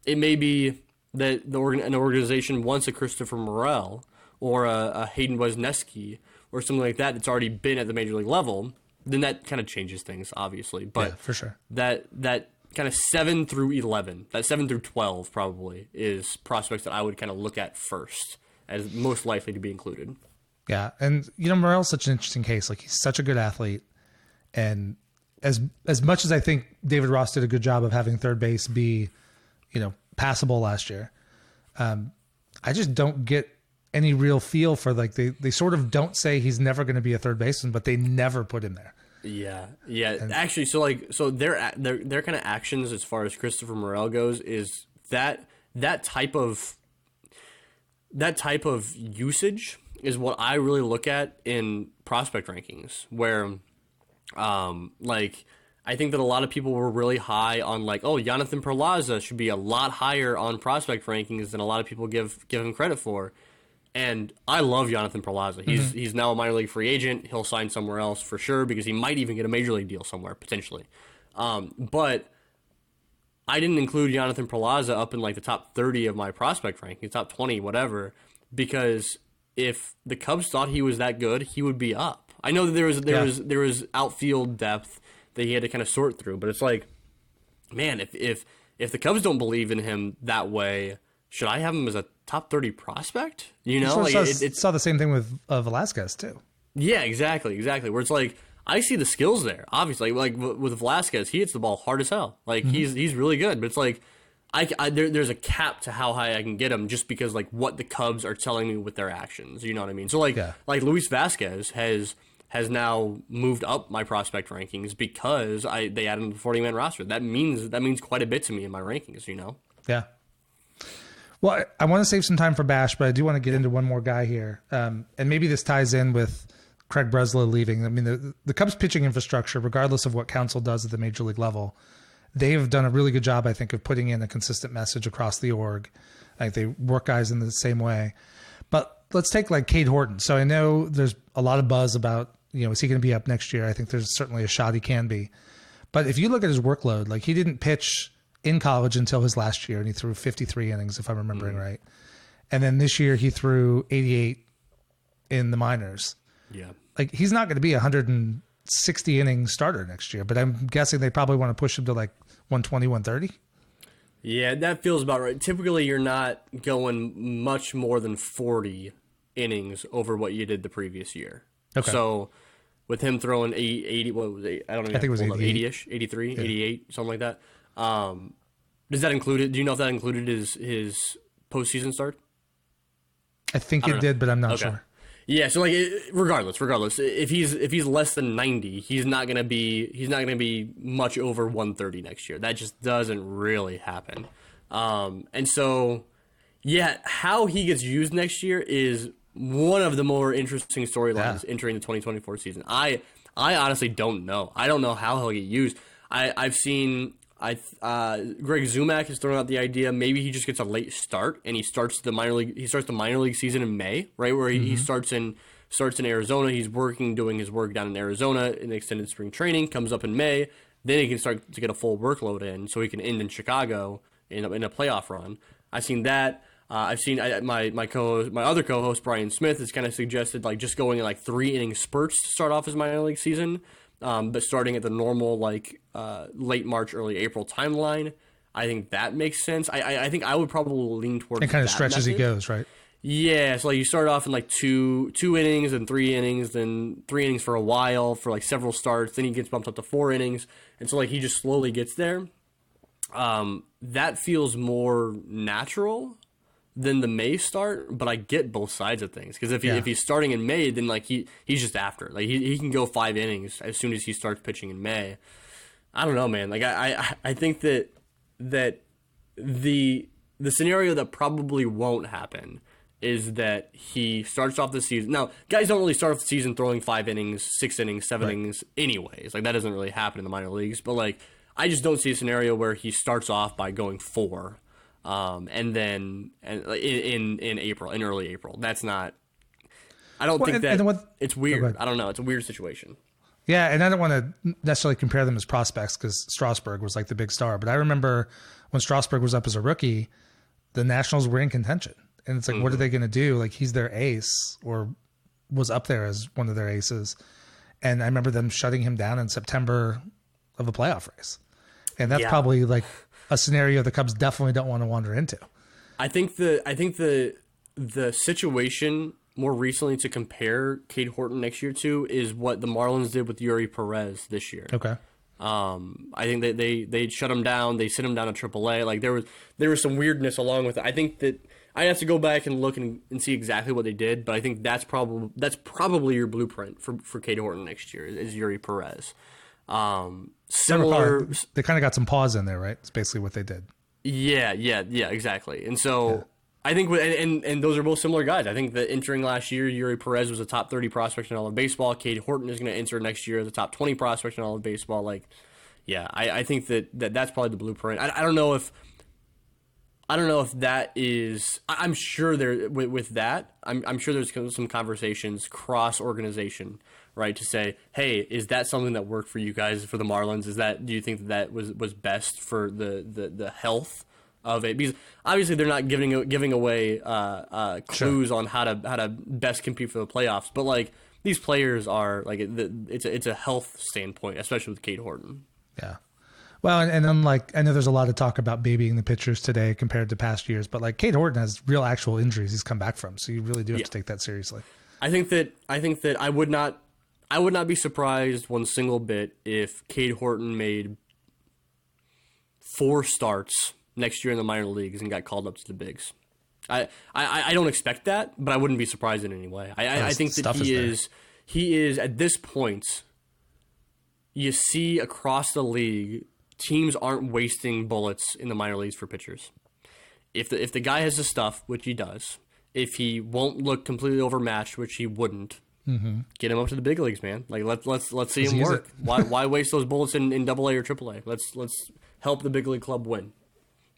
it may be that the organ, an organization wants a Christopher Morel or a, a Hayden Wesneski or something like that that's already been at the major league level, then that kind of changes things, obviously. But Yeah, for sure. that that kind of seven through eleven, that seven through twelve probably is prospects that I would kind of look at first as most likely to be included. Yeah, and you know Morel's such an interesting case. Like he's such a good athlete, and as as much as I think David Ross did a good job of having third base be, you know, passable last year, um, I just don't get any real feel for like they they sort of don't say he's never going to be a third baseman, but they never put him there. Yeah, yeah. Actually, so like, so their their their kind of actions as far as Christopher Morel goes is that that type of that type of usage is what I really look at in prospect rankings, where, um, like. I think that a lot of people were really high on like, oh, Jonathan Perlaza should be a lot higher on prospect rankings than a lot of people give give him credit for. And I love Jonathan Perlaza. He's he's now a minor league free agent. He'll sign somewhere else for sure because he might even get a major league deal somewhere potentially. Um, but I didn't include Jonathan Perlaza up in like the top 30 of my prospect rankings, top 20, whatever, because if the Cubs thought he was that good, he would be up. I know that there was there Yeah. was there was outfield depth that he had to kind of sort through, but it's like, man, if if if the Cubs don't believe in him that way, should I have him as a top 30 prospect? You know, like saw, it, it's saw the same thing with uh, Velasquez too. yeah, exactly, exactly. Where it's like I see the skills there. Obviously, like with Velasquez, he hits the ball hard as hell. Like he's he's really good, but it's like I, I- there, there's a cap to how high I can get him just because like what the Cubs are telling me with their actions. You know what I mean? So like Yeah. like Luis Vazquez has has now moved up my prospect rankings because I they added him to the 40 man roster. That means that means quite a bit to me in my rankings. You know? Yeah. Well, I, want to save some time for Bash, but I do want to get into one more guy here, um, and maybe this ties in with Craig Breslow leaving. I mean, the the Cubs pitching infrastructure, regardless of what Counsell does at the major league level, they have done a really good job, I think, of putting in a consistent message across the org. Like they work guys in the same way. But let's take like Cade Horton. So I know there's a lot of buzz about you know is he going to be up next year? I think there's certainly a shot he can be. But if you look at his workload, like he didn't pitch in college until his last year, and he threw 53 innings, if I'm remembering mm. right. And then this year he threw 88 in the minors. Yeah. Like he's not going to be a 160 inning starter next year, but I'm guessing they probably want to push him to like 120, 130. Yeah, that feels about right. Typically, you're not going much more than 40 innings over what you did the previous year. Okay. So, with him throwing 80, 80 what was it? I don't know. I think it was 80 ish, 83, 88, something like that. Um, does that include it? Do you know if that included his his postseason start? I think it did, but I'm not Okay. sure. Yeah, so like regardless, regardless, if he's if he's less than 90, he's not going to be he's not going to be much over 130 next year. That just doesn't really happen. Um and so yeah, how he gets used next year is one of the more interesting storylines entering the 2024 season. I I honestly don't know. I don't know how he'll get used. I I've seen I uh, Greg Zumach has thrown out the idea maybe he just gets a late start and he starts the minor league he starts the minor league season in May, right where he, he starts in starts in Arizona. He's working doing his work down in Arizona in extended spring training. Comes up in May, then he can start to get a full workload in, so he can end in Chicago in a, in a playoff run. I've seen that. Uh, I've seen I, my my co my other co-host Brian Smith has kind of suggested like just going in like three inning spurts to start off his minor league season, um, but starting at the normal like uh, late March early April timeline. I think that makes sense. I I, I think I would probably lean towards It kind of stretches he method. goes, right? Yeah, so like you start off in like two two innings, and three innings, then three innings for a while for like several starts. Then he gets bumped up to four innings, and so like he just slowly gets there. Um, that feels more natural than the May start, but I get both sides of things because if he, Yeah. if he's starting in May, then like he he's just after like he he can go five innings as soon as he starts pitching in May. I don't know, man. Like I I, I think that that the the scenario that probably won't happen is that he starts off the season. Now, guys don't really start off the season throwing five innings, six innings, seven innings, anyways. Like that doesn't really happen in the minor leagues. But like, I just don't see a scenario where he starts off by going four, um, and then and in, in in April, in early April. That's not. I don't think and- that and what- it's weird. I don't know. It's a weird situation. Yeah, and I don't want to necessarily compare them as prospects because Strasburg was like the big star. But I remember when Strasburg was up as a rookie, the Nationals were in contention. and it's like, what are they going to do? Like he's their ace, or was up there as one of their aces, and I remember them shutting him down in September of the playoff race, and that's Yeah. probably like a scenario the Cubs definitely don't want to wander into. I think the I think the the situation more recently to compare Cade Horton next year to is what the Marlins did with Eury Perez this year. Okay. Um, I think that they they shut him down. They sent him down at AAA. Like there was there was some weirdness along with it. I think that I have to go back and look and, and see exactly what they did, but I think that's probably that's probably your blueprint for for Cade Horton next year is Eury Perez. Um, similar, They kind of got some pause in there, right? It's basically what they did. yeah, yeah, yeah, exactly. And so I think, and, and and those are both similar guys. I think that entering last year, Eury Perez was a top thirty prospect in all of baseball. Cade Horton is going to enter next year as a top twenty prospect in all of baseball. Like, yeah, I, I think that, that that's probably the blueprint. I, I don't know if I don't know if that is. I'm sure there with, with that. I'm, I'm sure there's some conversations cross organization, right? To say, hey, is that something that worked for you guys for the Marlins? Is that do you think that, that was was best for the the, the health of it? Because obviously they're not giving giving away uh, uh, clues on how to how to best compete for the playoffs, but like these players are like it's a, it's a health standpoint, especially with Cade Horton. Yeah. Well, and, and then like I know there's a lot of talk about babying the pitchers today compared to past years, but like Cade Horton has real actual injuries he's come back from, so you really do have to take that seriously. I think that I think that I would not I would not be surprised one single bit if Cade Horton made four starts next year in the minor leagues and got called up to the bigs. I, I, I don't expect that, but I wouldn't be surprised in any way. I, I, I think that he is is he is at this point. You see across the league, teams aren't wasting bullets in the minor leagues for pitchers if the if the guy has the stuff, which he does, if he won't look completely overmatched, which he wouldn't, get him up to the big leagues, man. Like let's let's let's see him work. why why waste those bullets in in Double A or Triple A? Let's let's help the big league club win.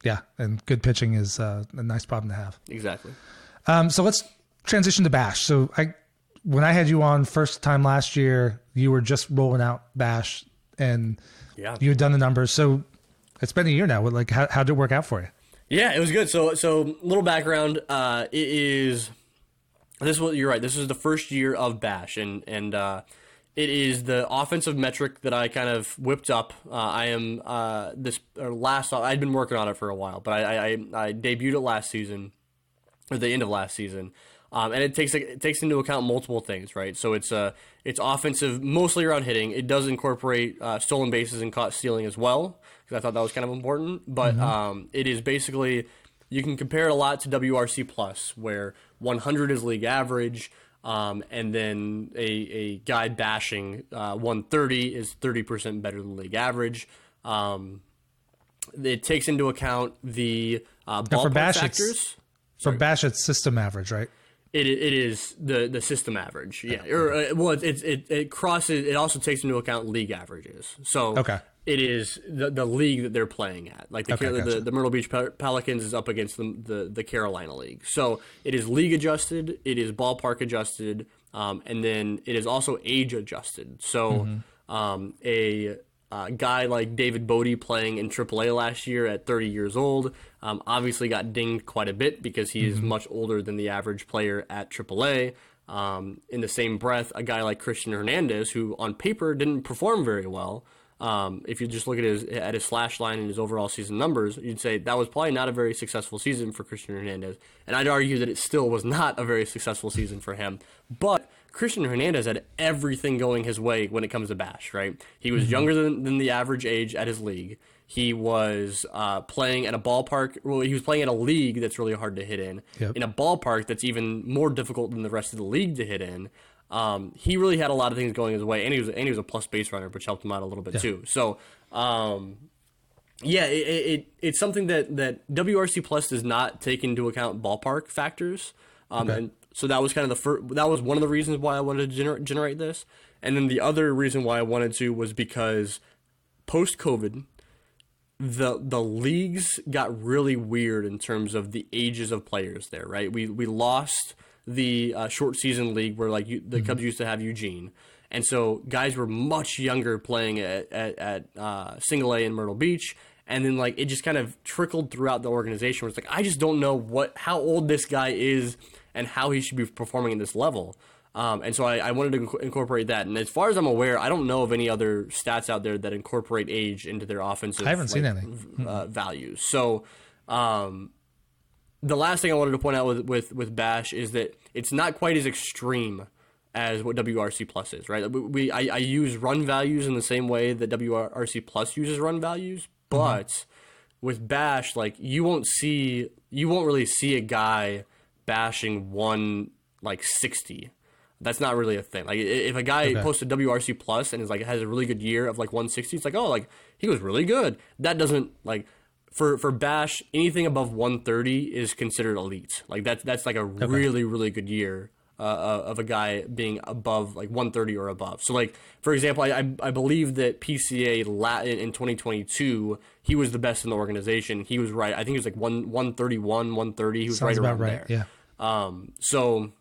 Yeah, and good pitching is uh, a nice problem to have. Exactly. Um, so let's transition to Bash. So I, when I had you on first time last year, you were just rolling out Bash, and Yeah. you had done the numbers. So it's been a year now. What- Like, how how did it work out for you? Yeah, it was good. So, so little background. Uh, it is this was you're right. This is the first year of Bash, and and uh, it is the offensive metric that I kind of whipped up. Uh, I am uh, this or last. I'd been working on it for a while, but I I, I debuted it last season, or the end of last season. Um, and it takes it takes into account multiple things, right? So it's uh, it's offensive, mostly around hitting. It does incorporate uh, stolen bases and caught stealing as well, because I thought that was kind of important. But um, it is basically you can compare it a lot to WRC plus, where 100 is league average, um, and then a, a guy bashing uh, 130 is 30% better than league average. Um, it takes into account the uh, for Bash, factors. For Bash, it's system average, right? It, it is the the system average, yeah. Or uh, well, it, it it crosses. It also takes into account league averages. So Okay. It is the the league that they're playing at. Like the Okay, Car- gotcha. the Myrtle Beach Pel- Pelicans is up against the, the the Carolina League. So it is league adjusted. It is ballpark adjusted, um, and then it is also age adjusted. So Mm-hmm. um, a uh, guy like David Bote playing in AAA last year at 30 years old um, obviously got dinged quite a bit because he Mm-hmm. is much older than the average player at AAA. Um, in the same breath, a guy like Cristian Hernandez, who on paper didn't perform very well, um, if you just look at his at his slash line and his overall season numbers, you'd say that was probably not a very successful season for Cristian Hernandez. And I'd argue that it still was not a very successful season for him. But Cristian Hernandez had everything going his way when it comes to Bash, right? He was younger than, than the average age at his league. He was uh, playing at a ballpark. Well, he was playing at a league that's really hard to hit in. Yep. In a ballpark that's even more difficult than the rest of the league to hit in. Um, he really had a lot of things going his way, and he was and he was a plus base runner, which helped him out a little bit too. So, um, yeah, it, it, it it's something that that WRC Plus does not take into account ballpark factors, um, and so that was kind of the first. That was one of the reasons why I wanted to gener- generate this, and then the other reason why I wanted to was because post COVID, the the leagues got really weird in terms of the ages of players there. Right, we we lost the uh, short season league where like you, the Cubs used to have Eugene, and so guys were much younger playing at at, at uh, Single A in Myrtle Beach, and then like it just kind of trickled throughout the organization. Where it's like I just don't know what how old this guy is and how he should be performing at this level. Um, and so I, I, wanted to inc- incorporate that. And as far as I'm aware, I don't know of any other stats out there that incorporate age into their offensive. I haven't like, seen any uh, values. So um, the last thing I wanted to point out with, with with Bash is that it's not quite as extreme as what WRC Plus is. Right? We, we I, I, use run values in the same way that WRC Plus uses run values, but mm-hmm. with Bash, like you won't see you won't really see a guy bashing one like sixty that's not really a thing. Like if a guy okay. posts a WRC plus and is like has a really good year of like 160, it's like oh like he was really good. That doesn't like for for Bash anything above 130 is considered elite. Like that's that's like a okay. really really good year uh, uh of a guy being above like 130 or above. So like for example, I I, I believe that PCA Latin in 2022 he was the best in the organization. He was right. I think he was like one 131, 130. He was Sounds right around right. there. Yeah. Um. So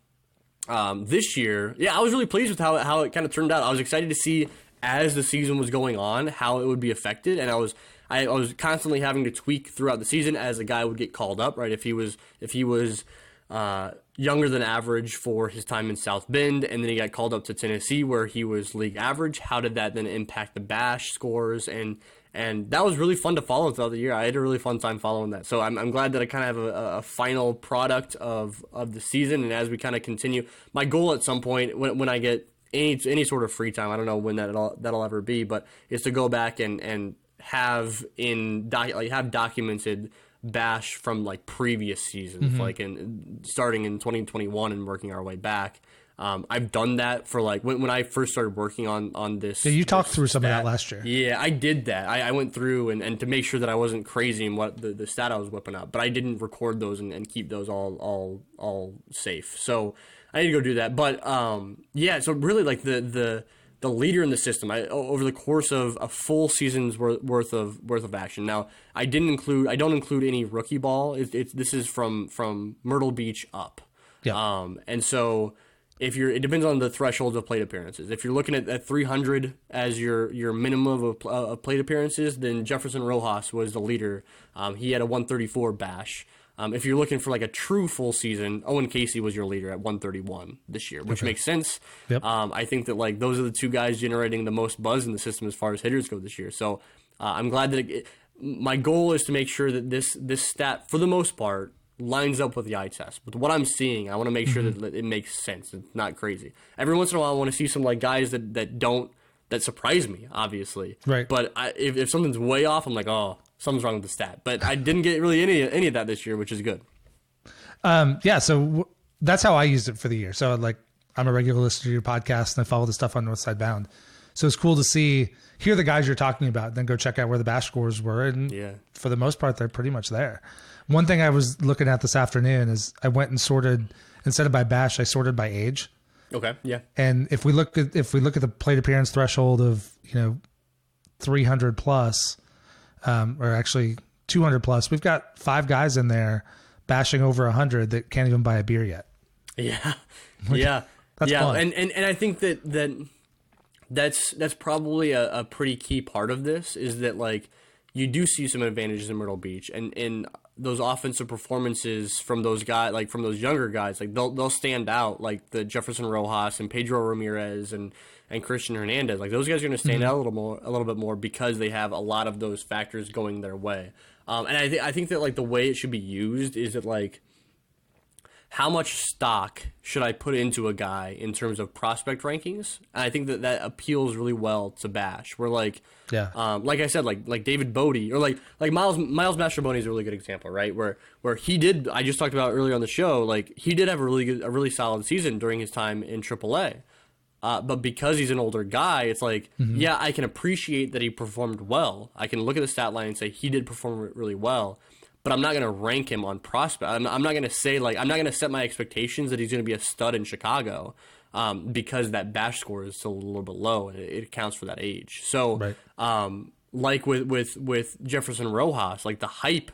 um, this year, yeah, I was really pleased with how how it kind of turned out. I was excited to see as the season was going on how it would be affected, and I was I, was constantly having to tweak throughout the season as a guy would get called up. Right, if he was if he was uh, younger than average for his time in South Bend, and then he got called up to Tennessee where he was league average. How did that then impact the bash scores and and that was really fun to follow throughout the year. I had a really fun time following that. So I'm, I'm glad that I kind of have a, a final product of, of the season. And as we kind of continue, my goal at some point when, when I get any any sort of free time, I don't know when that that'll ever be, but is to go back and and have in doc, like have documented bash from like previous seasons, mm-hmm. like in starting in 2021 and working our way back. Um, I've done that for like when, when I first started working on on this. Yeah, you talked through some stat. of that last year. Yeah, I did that. I, I went through and, and to make sure that I wasn't crazy in what the, the stat I was whipping up, but I didn't record those and, and keep those all all all safe. So I need to go do that. But um, yeah, so really like the the the leader in the system I, over the course of a full season's worth of worth of action. Now, I didn't include I don't include any rookie ball. It's, it's this is from from Myrtle Beach up. Yeah. Um, and so if you're, it depends on the threshold of plate appearances. If you're looking at, at 300 as your your minimum of, of plate appearances, then Jefferson Rojas was the leader. Um, he had a 134 bash. Um, if you're looking for like a true full season, Owen Caissie was your leader at 131 this year, which okay. makes sense. Yep. Um, I think that like those are the two guys generating the most buzz in the system as far as hitters go this year. So uh, I'm glad that it, my goal is to make sure that this this stat, for the most part, lines up with the eye test. But what I'm seeing, I want to make sure mm-hmm. that it makes sense. It's not crazy. Every once in a while, I want to see some like guys that, that don't that surprised me, obviously. Right. But I, if if something's way off, I'm like, oh, something's wrong with the stat. But I didn't get really any any of that this year, which is good. Um. Yeah. So w- that's how I used it for the year. So like, I'm a regular listener to your podcast, and I follow the stuff on Northside Bound. So it's cool to see hear the guys you're talking about, then go check out where the bash scores were, and yeah. for the most part, they're pretty much there. One thing I was looking at this afternoon is I went and sorted instead of by bash, I sorted by age. Okay. Yeah. And if we look at if we look at the plate appearance threshold of you know, three hundred plus, um, or actually two hundred plus, we've got five guys in there bashing over hundred that can't even buy a beer yet. Yeah. yeah. That's yeah. Fun. And, and and I think that that that's that's probably a, a pretty key part of this is that like you do see some advantages in Myrtle Beach, and and those offensive performances from those guys, like from those younger guys, like they'll they'll stand out, like the Jefferson Rojas and Pedro Ramirez and and Cristian Hernandez. Like those guys are going to stand mm-hmm. out a little more, a little bit more because they have a lot of those factors going their way. Um, and I think I think that like the way it should be used is that like how much stock should I put into a guy in terms of prospect rankings? And I think that that appeals really well to Bash. Where like, yeah, um, like I said, like like David Bote or like like Miles Miles Mastrobuoni is a really good example, right? Where where he did I just talked about earlier on the show, like he did have a really good a really solid season during his time in AAA. Uh, but because he's an older guy, it's like, mm-hmm. yeah, I can appreciate that he performed well. I can look at the stat line and say he did perform really well but I'm not going to rank him on prospect. I'm, I'm not going to say like I'm not going to set my expectations that he's going to be a stud in Chicago um, because that bash score is still a little bit low and it, it accounts for that age. So, right. um, like with with with Jefferson Rojas, like the hype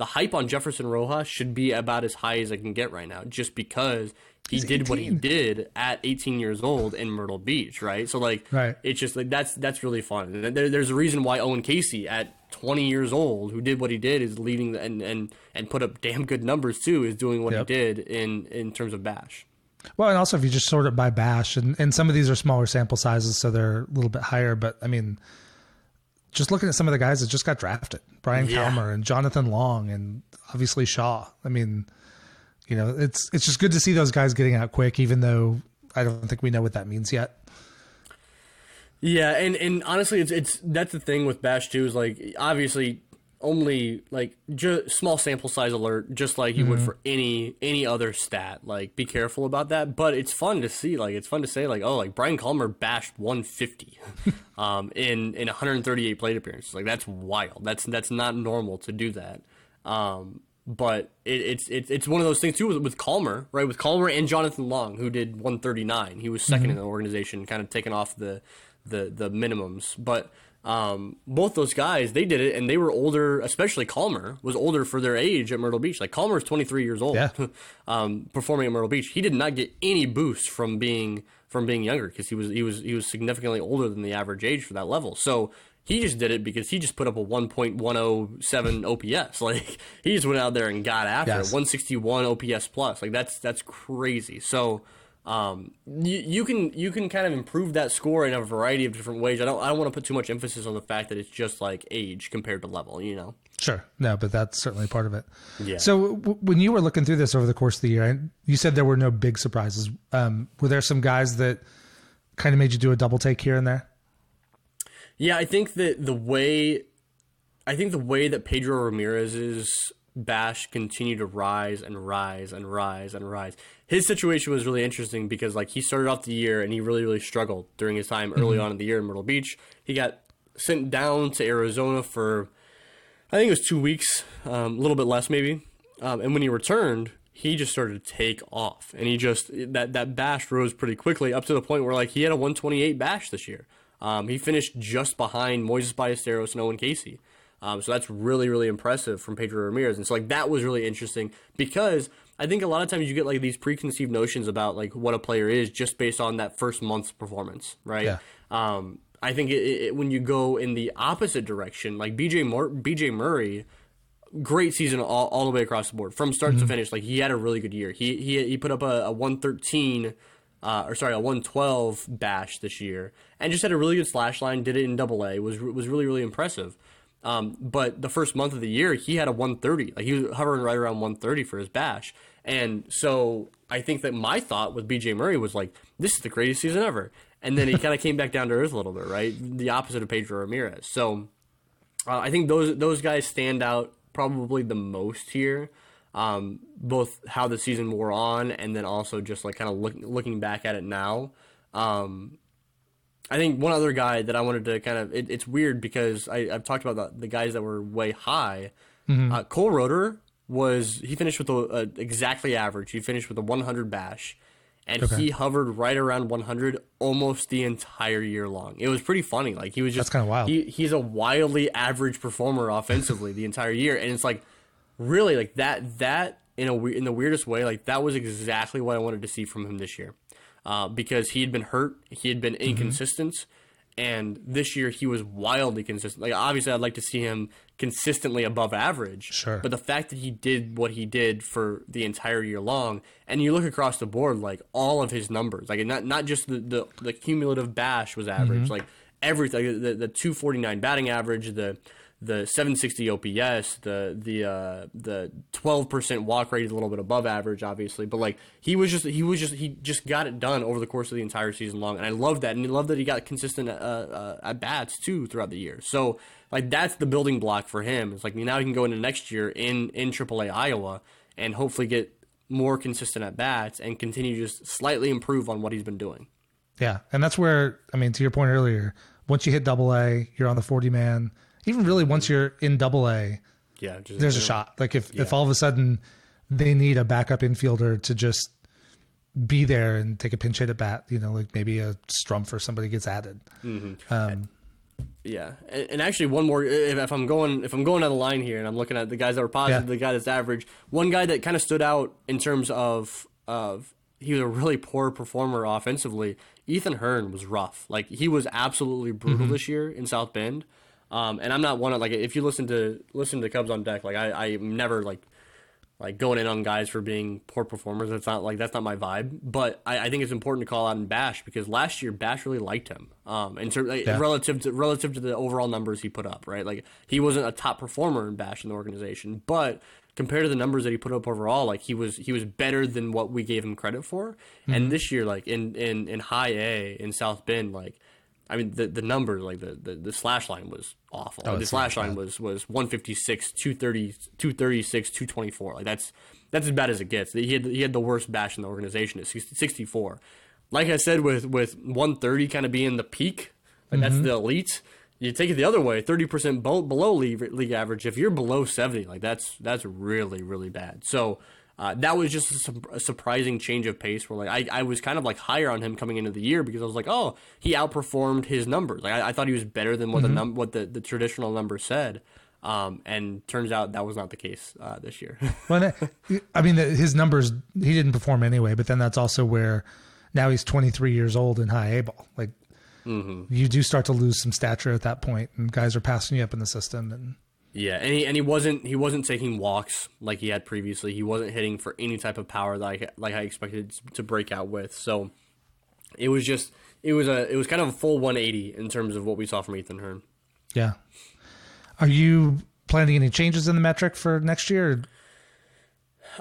the hype on Jefferson Rojas should be about as high as I can get right now, just because he He's did what he did at 18 years old in Myrtle Beach, right? So like, Right. it's just like that's that's really fun. And There, there's a reason why Owen Caissie at 20 years old, who did what he did, is leading the, and and and put up damn good numbers too, is doing what Yep. he did in in terms of bash. Well, and also if you just sort it by bash, and, and some of these are smaller sample sizes, so they're a little bit higher. But I mean, just looking at some of the guys that just got drafted, Brian Yeah. Kalmer and Jonathan Long, and obviously Shaw. I mean, you know, it's it's just good to see those guys getting out quick, even though I don't think we know what that means yet. Yeah, and and honestly, it's it's that's the thing with Bash too is like obviously only like just small sample size alert, just like you would for any any other stat. Like be careful about that, but it's fun to see. Like it's fun to say like oh like Brian Kalmer bashed 150 um, in in 138 plate appearances. Like that's wild. That's that's not normal to do that. Um, but it, it's it's it's one of those things too with, with Kalmer, right? With Kalmer and Jonathan Long, who did 139. He was 2nd in the organization, kind of taking off the the the minimums. But um, both those guys, they did it, and they were older. Especially Kalmer was older for their age at Myrtle Beach. Like Kalmer is 23 years old, Yeah. um, performing at Myrtle Beach. He did not get any boost from being from being younger because he was he was he was significantly older than the average age for that level. So he just did it because he just put up a 1.107 OPS. Like he just went out there and got after Yes. it. 161 OPS plus. Like that's that's crazy. So um, you, you can you can kind of improve that score in a variety of different ways. I don't I don't want to put too much emphasis on the fact that it's just like age compared to level. You know. Sure, no, but that's certainly part of it. Yeah. So w- when you were looking through this over the course of the year, you said there were no big surprises. Um, were there some guys that kind of made you do a double take here and there? Yeah, I think that the way, I think the way that Pedro Ramirez's bash continued to rise and rise and rise and rise. His situation was really interesting because like he started off the year and he really really struggled during his time early on in the year in Myrtle Beach. He got sent down to Arizona for, I think it was two weeks, um, a little bit less maybe. Um, and when he returned, he just started to take off, and he just that that bash rose pretty quickly up to the point where like he had a 128 bash this year. Um, he finished just behind Moises Ballesteros and Owen Caissie. Um, so that's really really impressive from Pedro Ramirez, and so like that was really interesting because I think a lot of times you get like these preconceived notions about like what a player is just based on that first month's performance, right? Yeah. Um, I think it, it, when you go in the opposite direction, like BJ Mur- BJ Murray, great season all, all the way across the board from start to finish. Like he had a really good year. He he he put up a, a one thirteen. Uh, or sorry, a 112 bash this year, and just had a really good slash line. Did it in Double A. was was really really impressive. Um, but the first month of the year, he had a 130. Like he was hovering right around 130 for his bash. And so I think that my thought with BJ Murray was like, this is the greatest season ever. And then he kind of came back down to earth a little bit, right? The opposite of Pedro Ramirez. So uh, I think those those guys stand out probably the most here. Um, both how the season wore on, and then also just like kind of look, looking back at it now. Um, I think one other guy that I wanted to kind of it, it's weird because I, I've talked about the, the guys that were way high. Uh, Cole Roederer was he finished with a, a exactly average. He finished with a 100 bash, and he hovered right around 100 almost the entire year long. It was pretty funny. Like he was just That's kinda wild. He, he's a wildly average performer offensively the entire year, and it's like really like that that in a we- in the weirdest way like that was exactly what I wanted to see from him this year uh, because he had been hurt he had been inconsistent and this year he was wildly consistent. Like obviously I'd like to see him consistently above average Sure. but the fact that he did what he did for the entire year long and you look across the board like all of his numbers like not not just the the, the cumulative bash was average like everything the, the 249 batting average the the 760 OPS, the the uh, the 12% walk rate is a little bit above average, obviously, but like he was just he was just he just got it done over the course of the entire season long, and I love that, and I love that he got consistent uh, uh, at bats too throughout the year. So like that's the building block for him. It's like now he can go into next year in in AAA Iowa and hopefully get more consistent at bats and continue to just slightly improve on what he's been doing. Yeah, and that's where I mean, to your point earlier, once you hit Double A, you're on the 40 man. Even really, once you're in Double A, Yeah, just, there's a shot. Like if if all of a sudden they need a backup infielder to just be there and take a pinch hit at bat, you know, like maybe a Strumpf or somebody gets added. Um, Yeah, and, and, actually, one more. If, I'm going, if I'm going down the line here, and I'm looking at the guys that were positive, yeah. the guy that's average. One guy that kind of stood out in terms of of he was a really poor performer offensively. Ethan Hearn was rough. Like he was absolutely brutal mm-hmm. this year in South Bend. Um, and I'm not one of like if you listen to listen to Cubs on deck, like I I'm never like like going in on guys for being poor performers. That's not like that's not my vibe. But I, I think it's important to call out and Bash because last year Bash really liked him. Um, and so, like, yeah. relative to relative to the overall numbers he put up, right? Like he wasn't a top performer in Bash in the organization, but compared to the numbers that he put up overall, like he was he was better than what we gave him credit for. Mm-hmm. And this year, like in in in High A in South Bend, like I mean, the the numbers like the, the, the slash line was awful. Oh, the slash line was was 156, 230, 236, 224. Like that's that's as bad as it gets. He had he had the worst bash in the organization at 64. Like I said, with with 130 kind of being the peak, like mm-hmm. that's the elite. You take it the other way, 30% below league, league average. If you're below 70, like that's that's really really bad. So uh, that was just a, su- a, surprising change of pace. Where like I, I was kind of like higher on him coming into the year because I was like, oh, he outperformed his numbers. Like I, I thought he was better than what mm-hmm. the num- what the, the traditional number said. Um, and turns out that was not the case uh, this year. well, I mean, his numbers he didn't perform anyway. But then that's also where now he's 23 years old in high A ball. Like mm-hmm. you do start to lose some stature at that point, and guys are passing you up in the system and yeah, and he and he wasn't he wasn't taking walks like he had previously. He wasn't hitting for any type of power that I like I expected to break out with. So it was just it was a it was kind of a full 180 in terms of what we saw from Ethan Hearn. Yeah. Are you planning any changes in the metric for next year?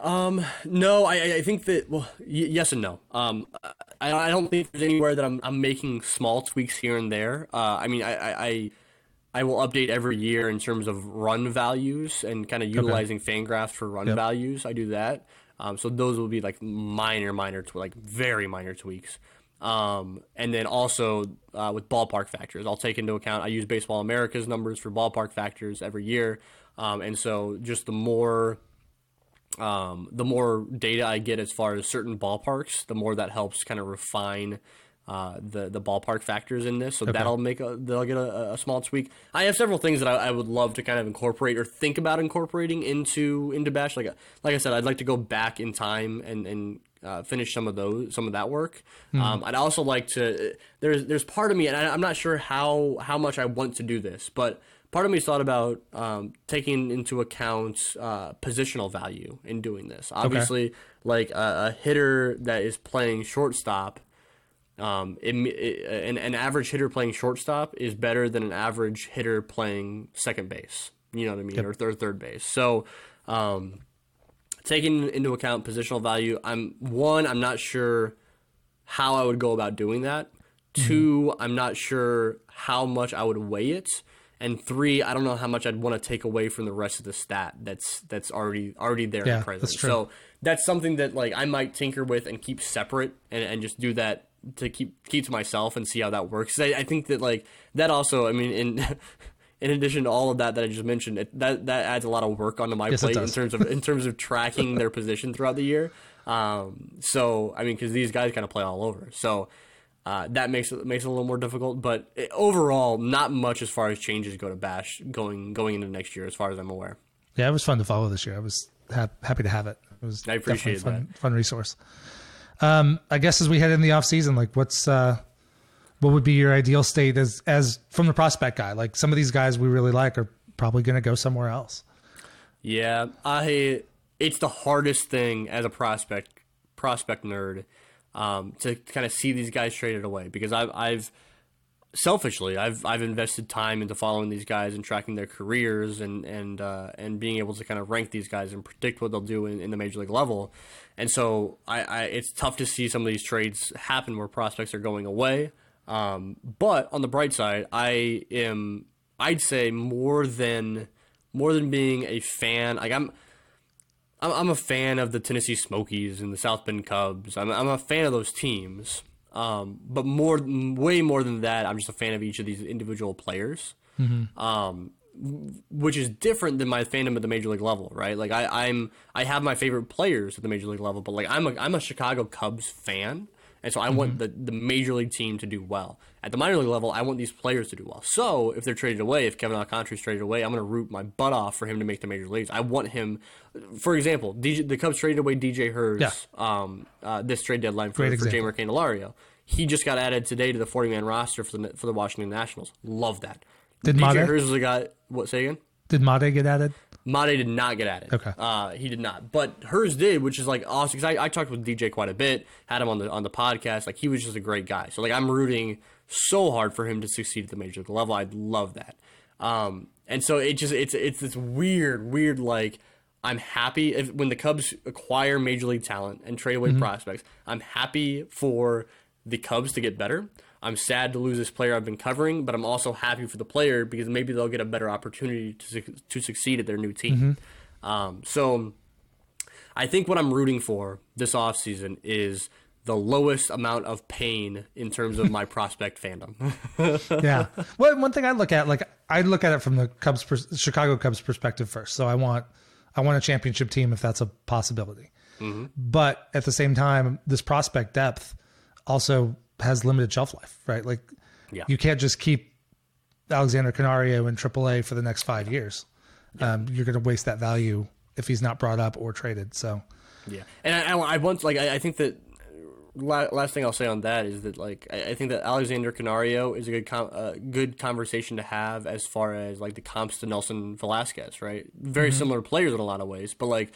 Um, no, I, I think that well, y- yes and no. Um, I, I don't think there's anywhere that I'm I'm making small tweaks here and there. Uh, I mean, I, I, I will update every year in terms of run values and kind of utilizing okay. Fangraphs for run yep. values. I do that. Um, so those will be like minor, minor, like very minor tweaks. Um, and then also uh, with ballpark factors, I'll take into account. I use Baseball America's numbers for ballpark factors every year, um, and so just the more, um, the more data I get as far as certain ballparks, the more that helps kind of refine uh, the the ballpark factors in this, so okay. that'll make a they'll get a, a, small tweak. I have several things that I, I, would love to kind of incorporate or think about incorporating into into Bash. Like like I said, I'd like to go back in time and and uh, finish some of those some of that work. Mm. Um, I'd also like to there's there's part of me, and I, am not sure how how much I want to do this, but part of me thought about um, taking into account uh, positional value in doing this. Obviously, okay. like a, a hitter that is playing shortstop um, it, it, an, an average hitter playing shortstop is better than an average hitter playing second base. You know what I mean, yep. or third third base. So, um, taking into account positional value, I'm one. I'm not sure how I would go about doing that. Mm-hmm. Two, I'm not sure how much I would weigh it. And three, I don't know how much I'd want to take away from the rest of the stat that's that's already already there yeah, present. That's true. So that's something that like I might tinker with and keep separate and, and just do that to keep keep to myself and see how that works. I, I think that like that also. I mean, in in addition to all of that that I just mentioned, it, that that adds a lot of work onto my yes, plate in terms of in terms of tracking their position throughout the year. Um, so I mean, because these guys kind of play all over, so uh, that makes it makes it a little more difficult. But it, overall, not much as far as changes go to Bash going going into next year, as far as I'm aware. Yeah, it was fun to follow this year. I was ha- happy to have it. It was I appreciate fun, that. fun resource. Um, I guess as we head in the off season, like what's uh, what would be your ideal state as as from the prospect guy? Like some of these guys we really like are probably going to go somewhere else. Yeah, I it's the hardest thing as a prospect prospect nerd um, to kind of see these guys traded away because I've I've selfishly, I've I've invested time into following these guys and tracking their careers and and uh, and being able to kind of rank these guys and predict what they'll do in, in the major league level. And so I, I, it's tough to see some of these trades happen where prospects are going away. Um, but on the bright side, I am I'd say more than more than being a fan. Like I'm. I'm a fan of the Tennessee Smokies and the South Bend Cubs. I'm, I'm a fan of those teams. Um, but more, way more than that, I'm just a fan of each of these individual players. Mm-hmm. Um, which is different than my fandom at the major league level, right? Like I, I'm, I have my favorite players at the major league level, but like I'm a, I'm a Chicago Cubs fan, And so I want the, the major league team to do well. At the minor league level, I want these players to do well. So if they're traded away, if Kevin Alcantara is traded away, I'm going to root my butt off for him to make the major leagues. I want him, for example, DJ, the Cubs traded away DJ Herz Yeah. um, uh, this trade deadline for, for. Jeimer Candelario. He just got added today to the 40 man roster for the for the Washington Nationals. Love that. Did DJ Made? Herz was a guy. What say again? Did Made get added? Made did not get added. Okay. Uh, he did not. But Herz did, which is like awesome. Because I, I talked with DJ quite a bit, had him on the on the podcast. Like he was just a great guy. So like I'm rooting so hard for him to succeed at the major league level. I love that. Um, and so it just it's it's this weird weird like I'm happy if when the Cubs acquire major league talent and trade away prospects. I'm happy for the Cubs to get better. I'm sad to lose this player I've been covering, but I'm also happy for the player because maybe they'll get a better opportunity to suc- to succeed at their new team. Um, so I think what I'm rooting for this offseason is the lowest amount of pain in terms of my prospect fandom. yeah. Well, one thing I look at, like I look at it from the Cubs, pers- Chicago Cubs perspective first. So I want, I want a championship team if that's a possibility. But at the same time, this prospect depth also has limited shelf life, right? Like, Yeah. you can't just keep Alexander Canario in AAA for the next five years. Um, you're going to waste that value if he's not brought up or traded. So, Yeah, and I, I, I want like I, I think that la- last thing I'll say on that is that like I, I think that Alexander Canario is a good com- uh, good conversation to have as far as like the comps to Nelson Velazquez, right? Very similar players in a lot of ways, but like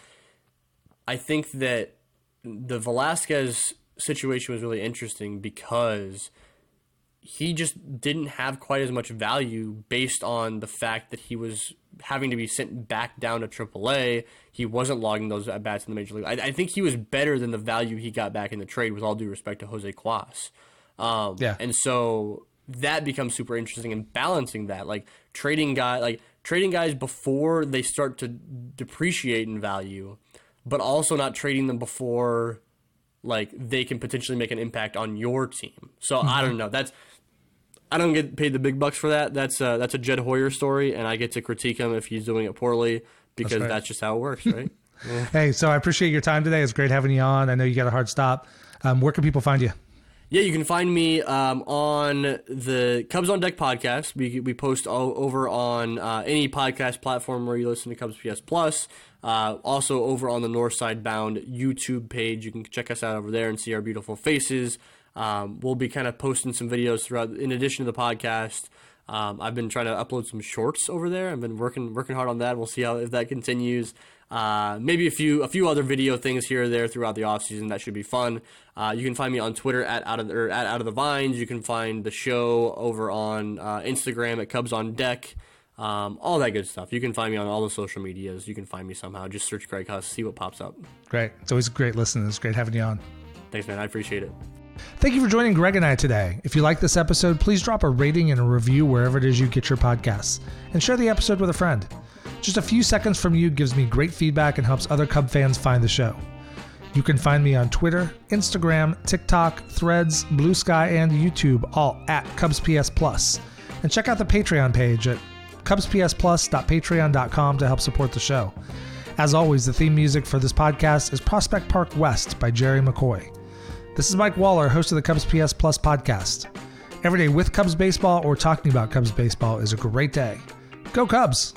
I think that the Velazquez situation was really interesting because he just didn't have quite as much value based on the fact that he was having to be sent back down to AAA. He wasn't logging those at bats in the major league. I, I think he was better than the value he got back in the trade, with all due respect to Jose Cuas. Um, Yeah. and so that becomes super interesting and balancing that, like trading guy, like trading guys before they start to depreciate in value, but also not trading them before like they can potentially make an impact on your team. So I don't know. That's I don't get paid the big bucks for that. That's uh, that's a Jed Hoyer story, and I get to critique him if he's doing it poorly because right. that's, just how it works, right? hey, so I appreciate your time today. It's great having you on. I know you got a hard stop. Um, where can people find you? Yeah, you can find me um, on the Cubs on Deck podcast. We, we post all over on uh, any podcast platform where you listen to Cubs PS Plus. Uh, also over on the North Side Bound YouTube page. You can check us out over there and see our beautiful faces. Um, we'll be kind of posting some videos throughout, in addition to the podcast. Um, I've been trying to upload some shorts over there. I've been working working hard on that. We'll see how if that continues. Uh, maybe a few a few other video things here or there throughout the off season. That should be fun. Uh, you can find me on Twitter at out of the, or at out of the vines. You can find the show over on uh, Instagram at Cubs on Deck. Um, all that good stuff. You can find me on all the social medias. You can find me somehow. Just search Greg Huss, see what pops up. Great. It's always great listening. It's great having you on. Thanks, man. I appreciate it. Thank you for joining Greg and I today. If you like this episode, please drop a rating and a review wherever it is you get your podcasts, and share the episode with a friend. Just a few seconds from you gives me great feedback and helps other Cub fans find the show. You can find me on Twitter, Instagram, TikTok, Threads, Bluesky, and YouTube, all at Cubs PS Plus. And check out the Patreon page at cubspsplus.patreon.com to help support the show. As always, the theme music for this podcast is Prospect Park West by Jerry McCoy. This is Mike Waller, host of the Cubs PS Plus podcast. Every day with Cubs baseball or talking about Cubs baseball is a great day. Go Cubs!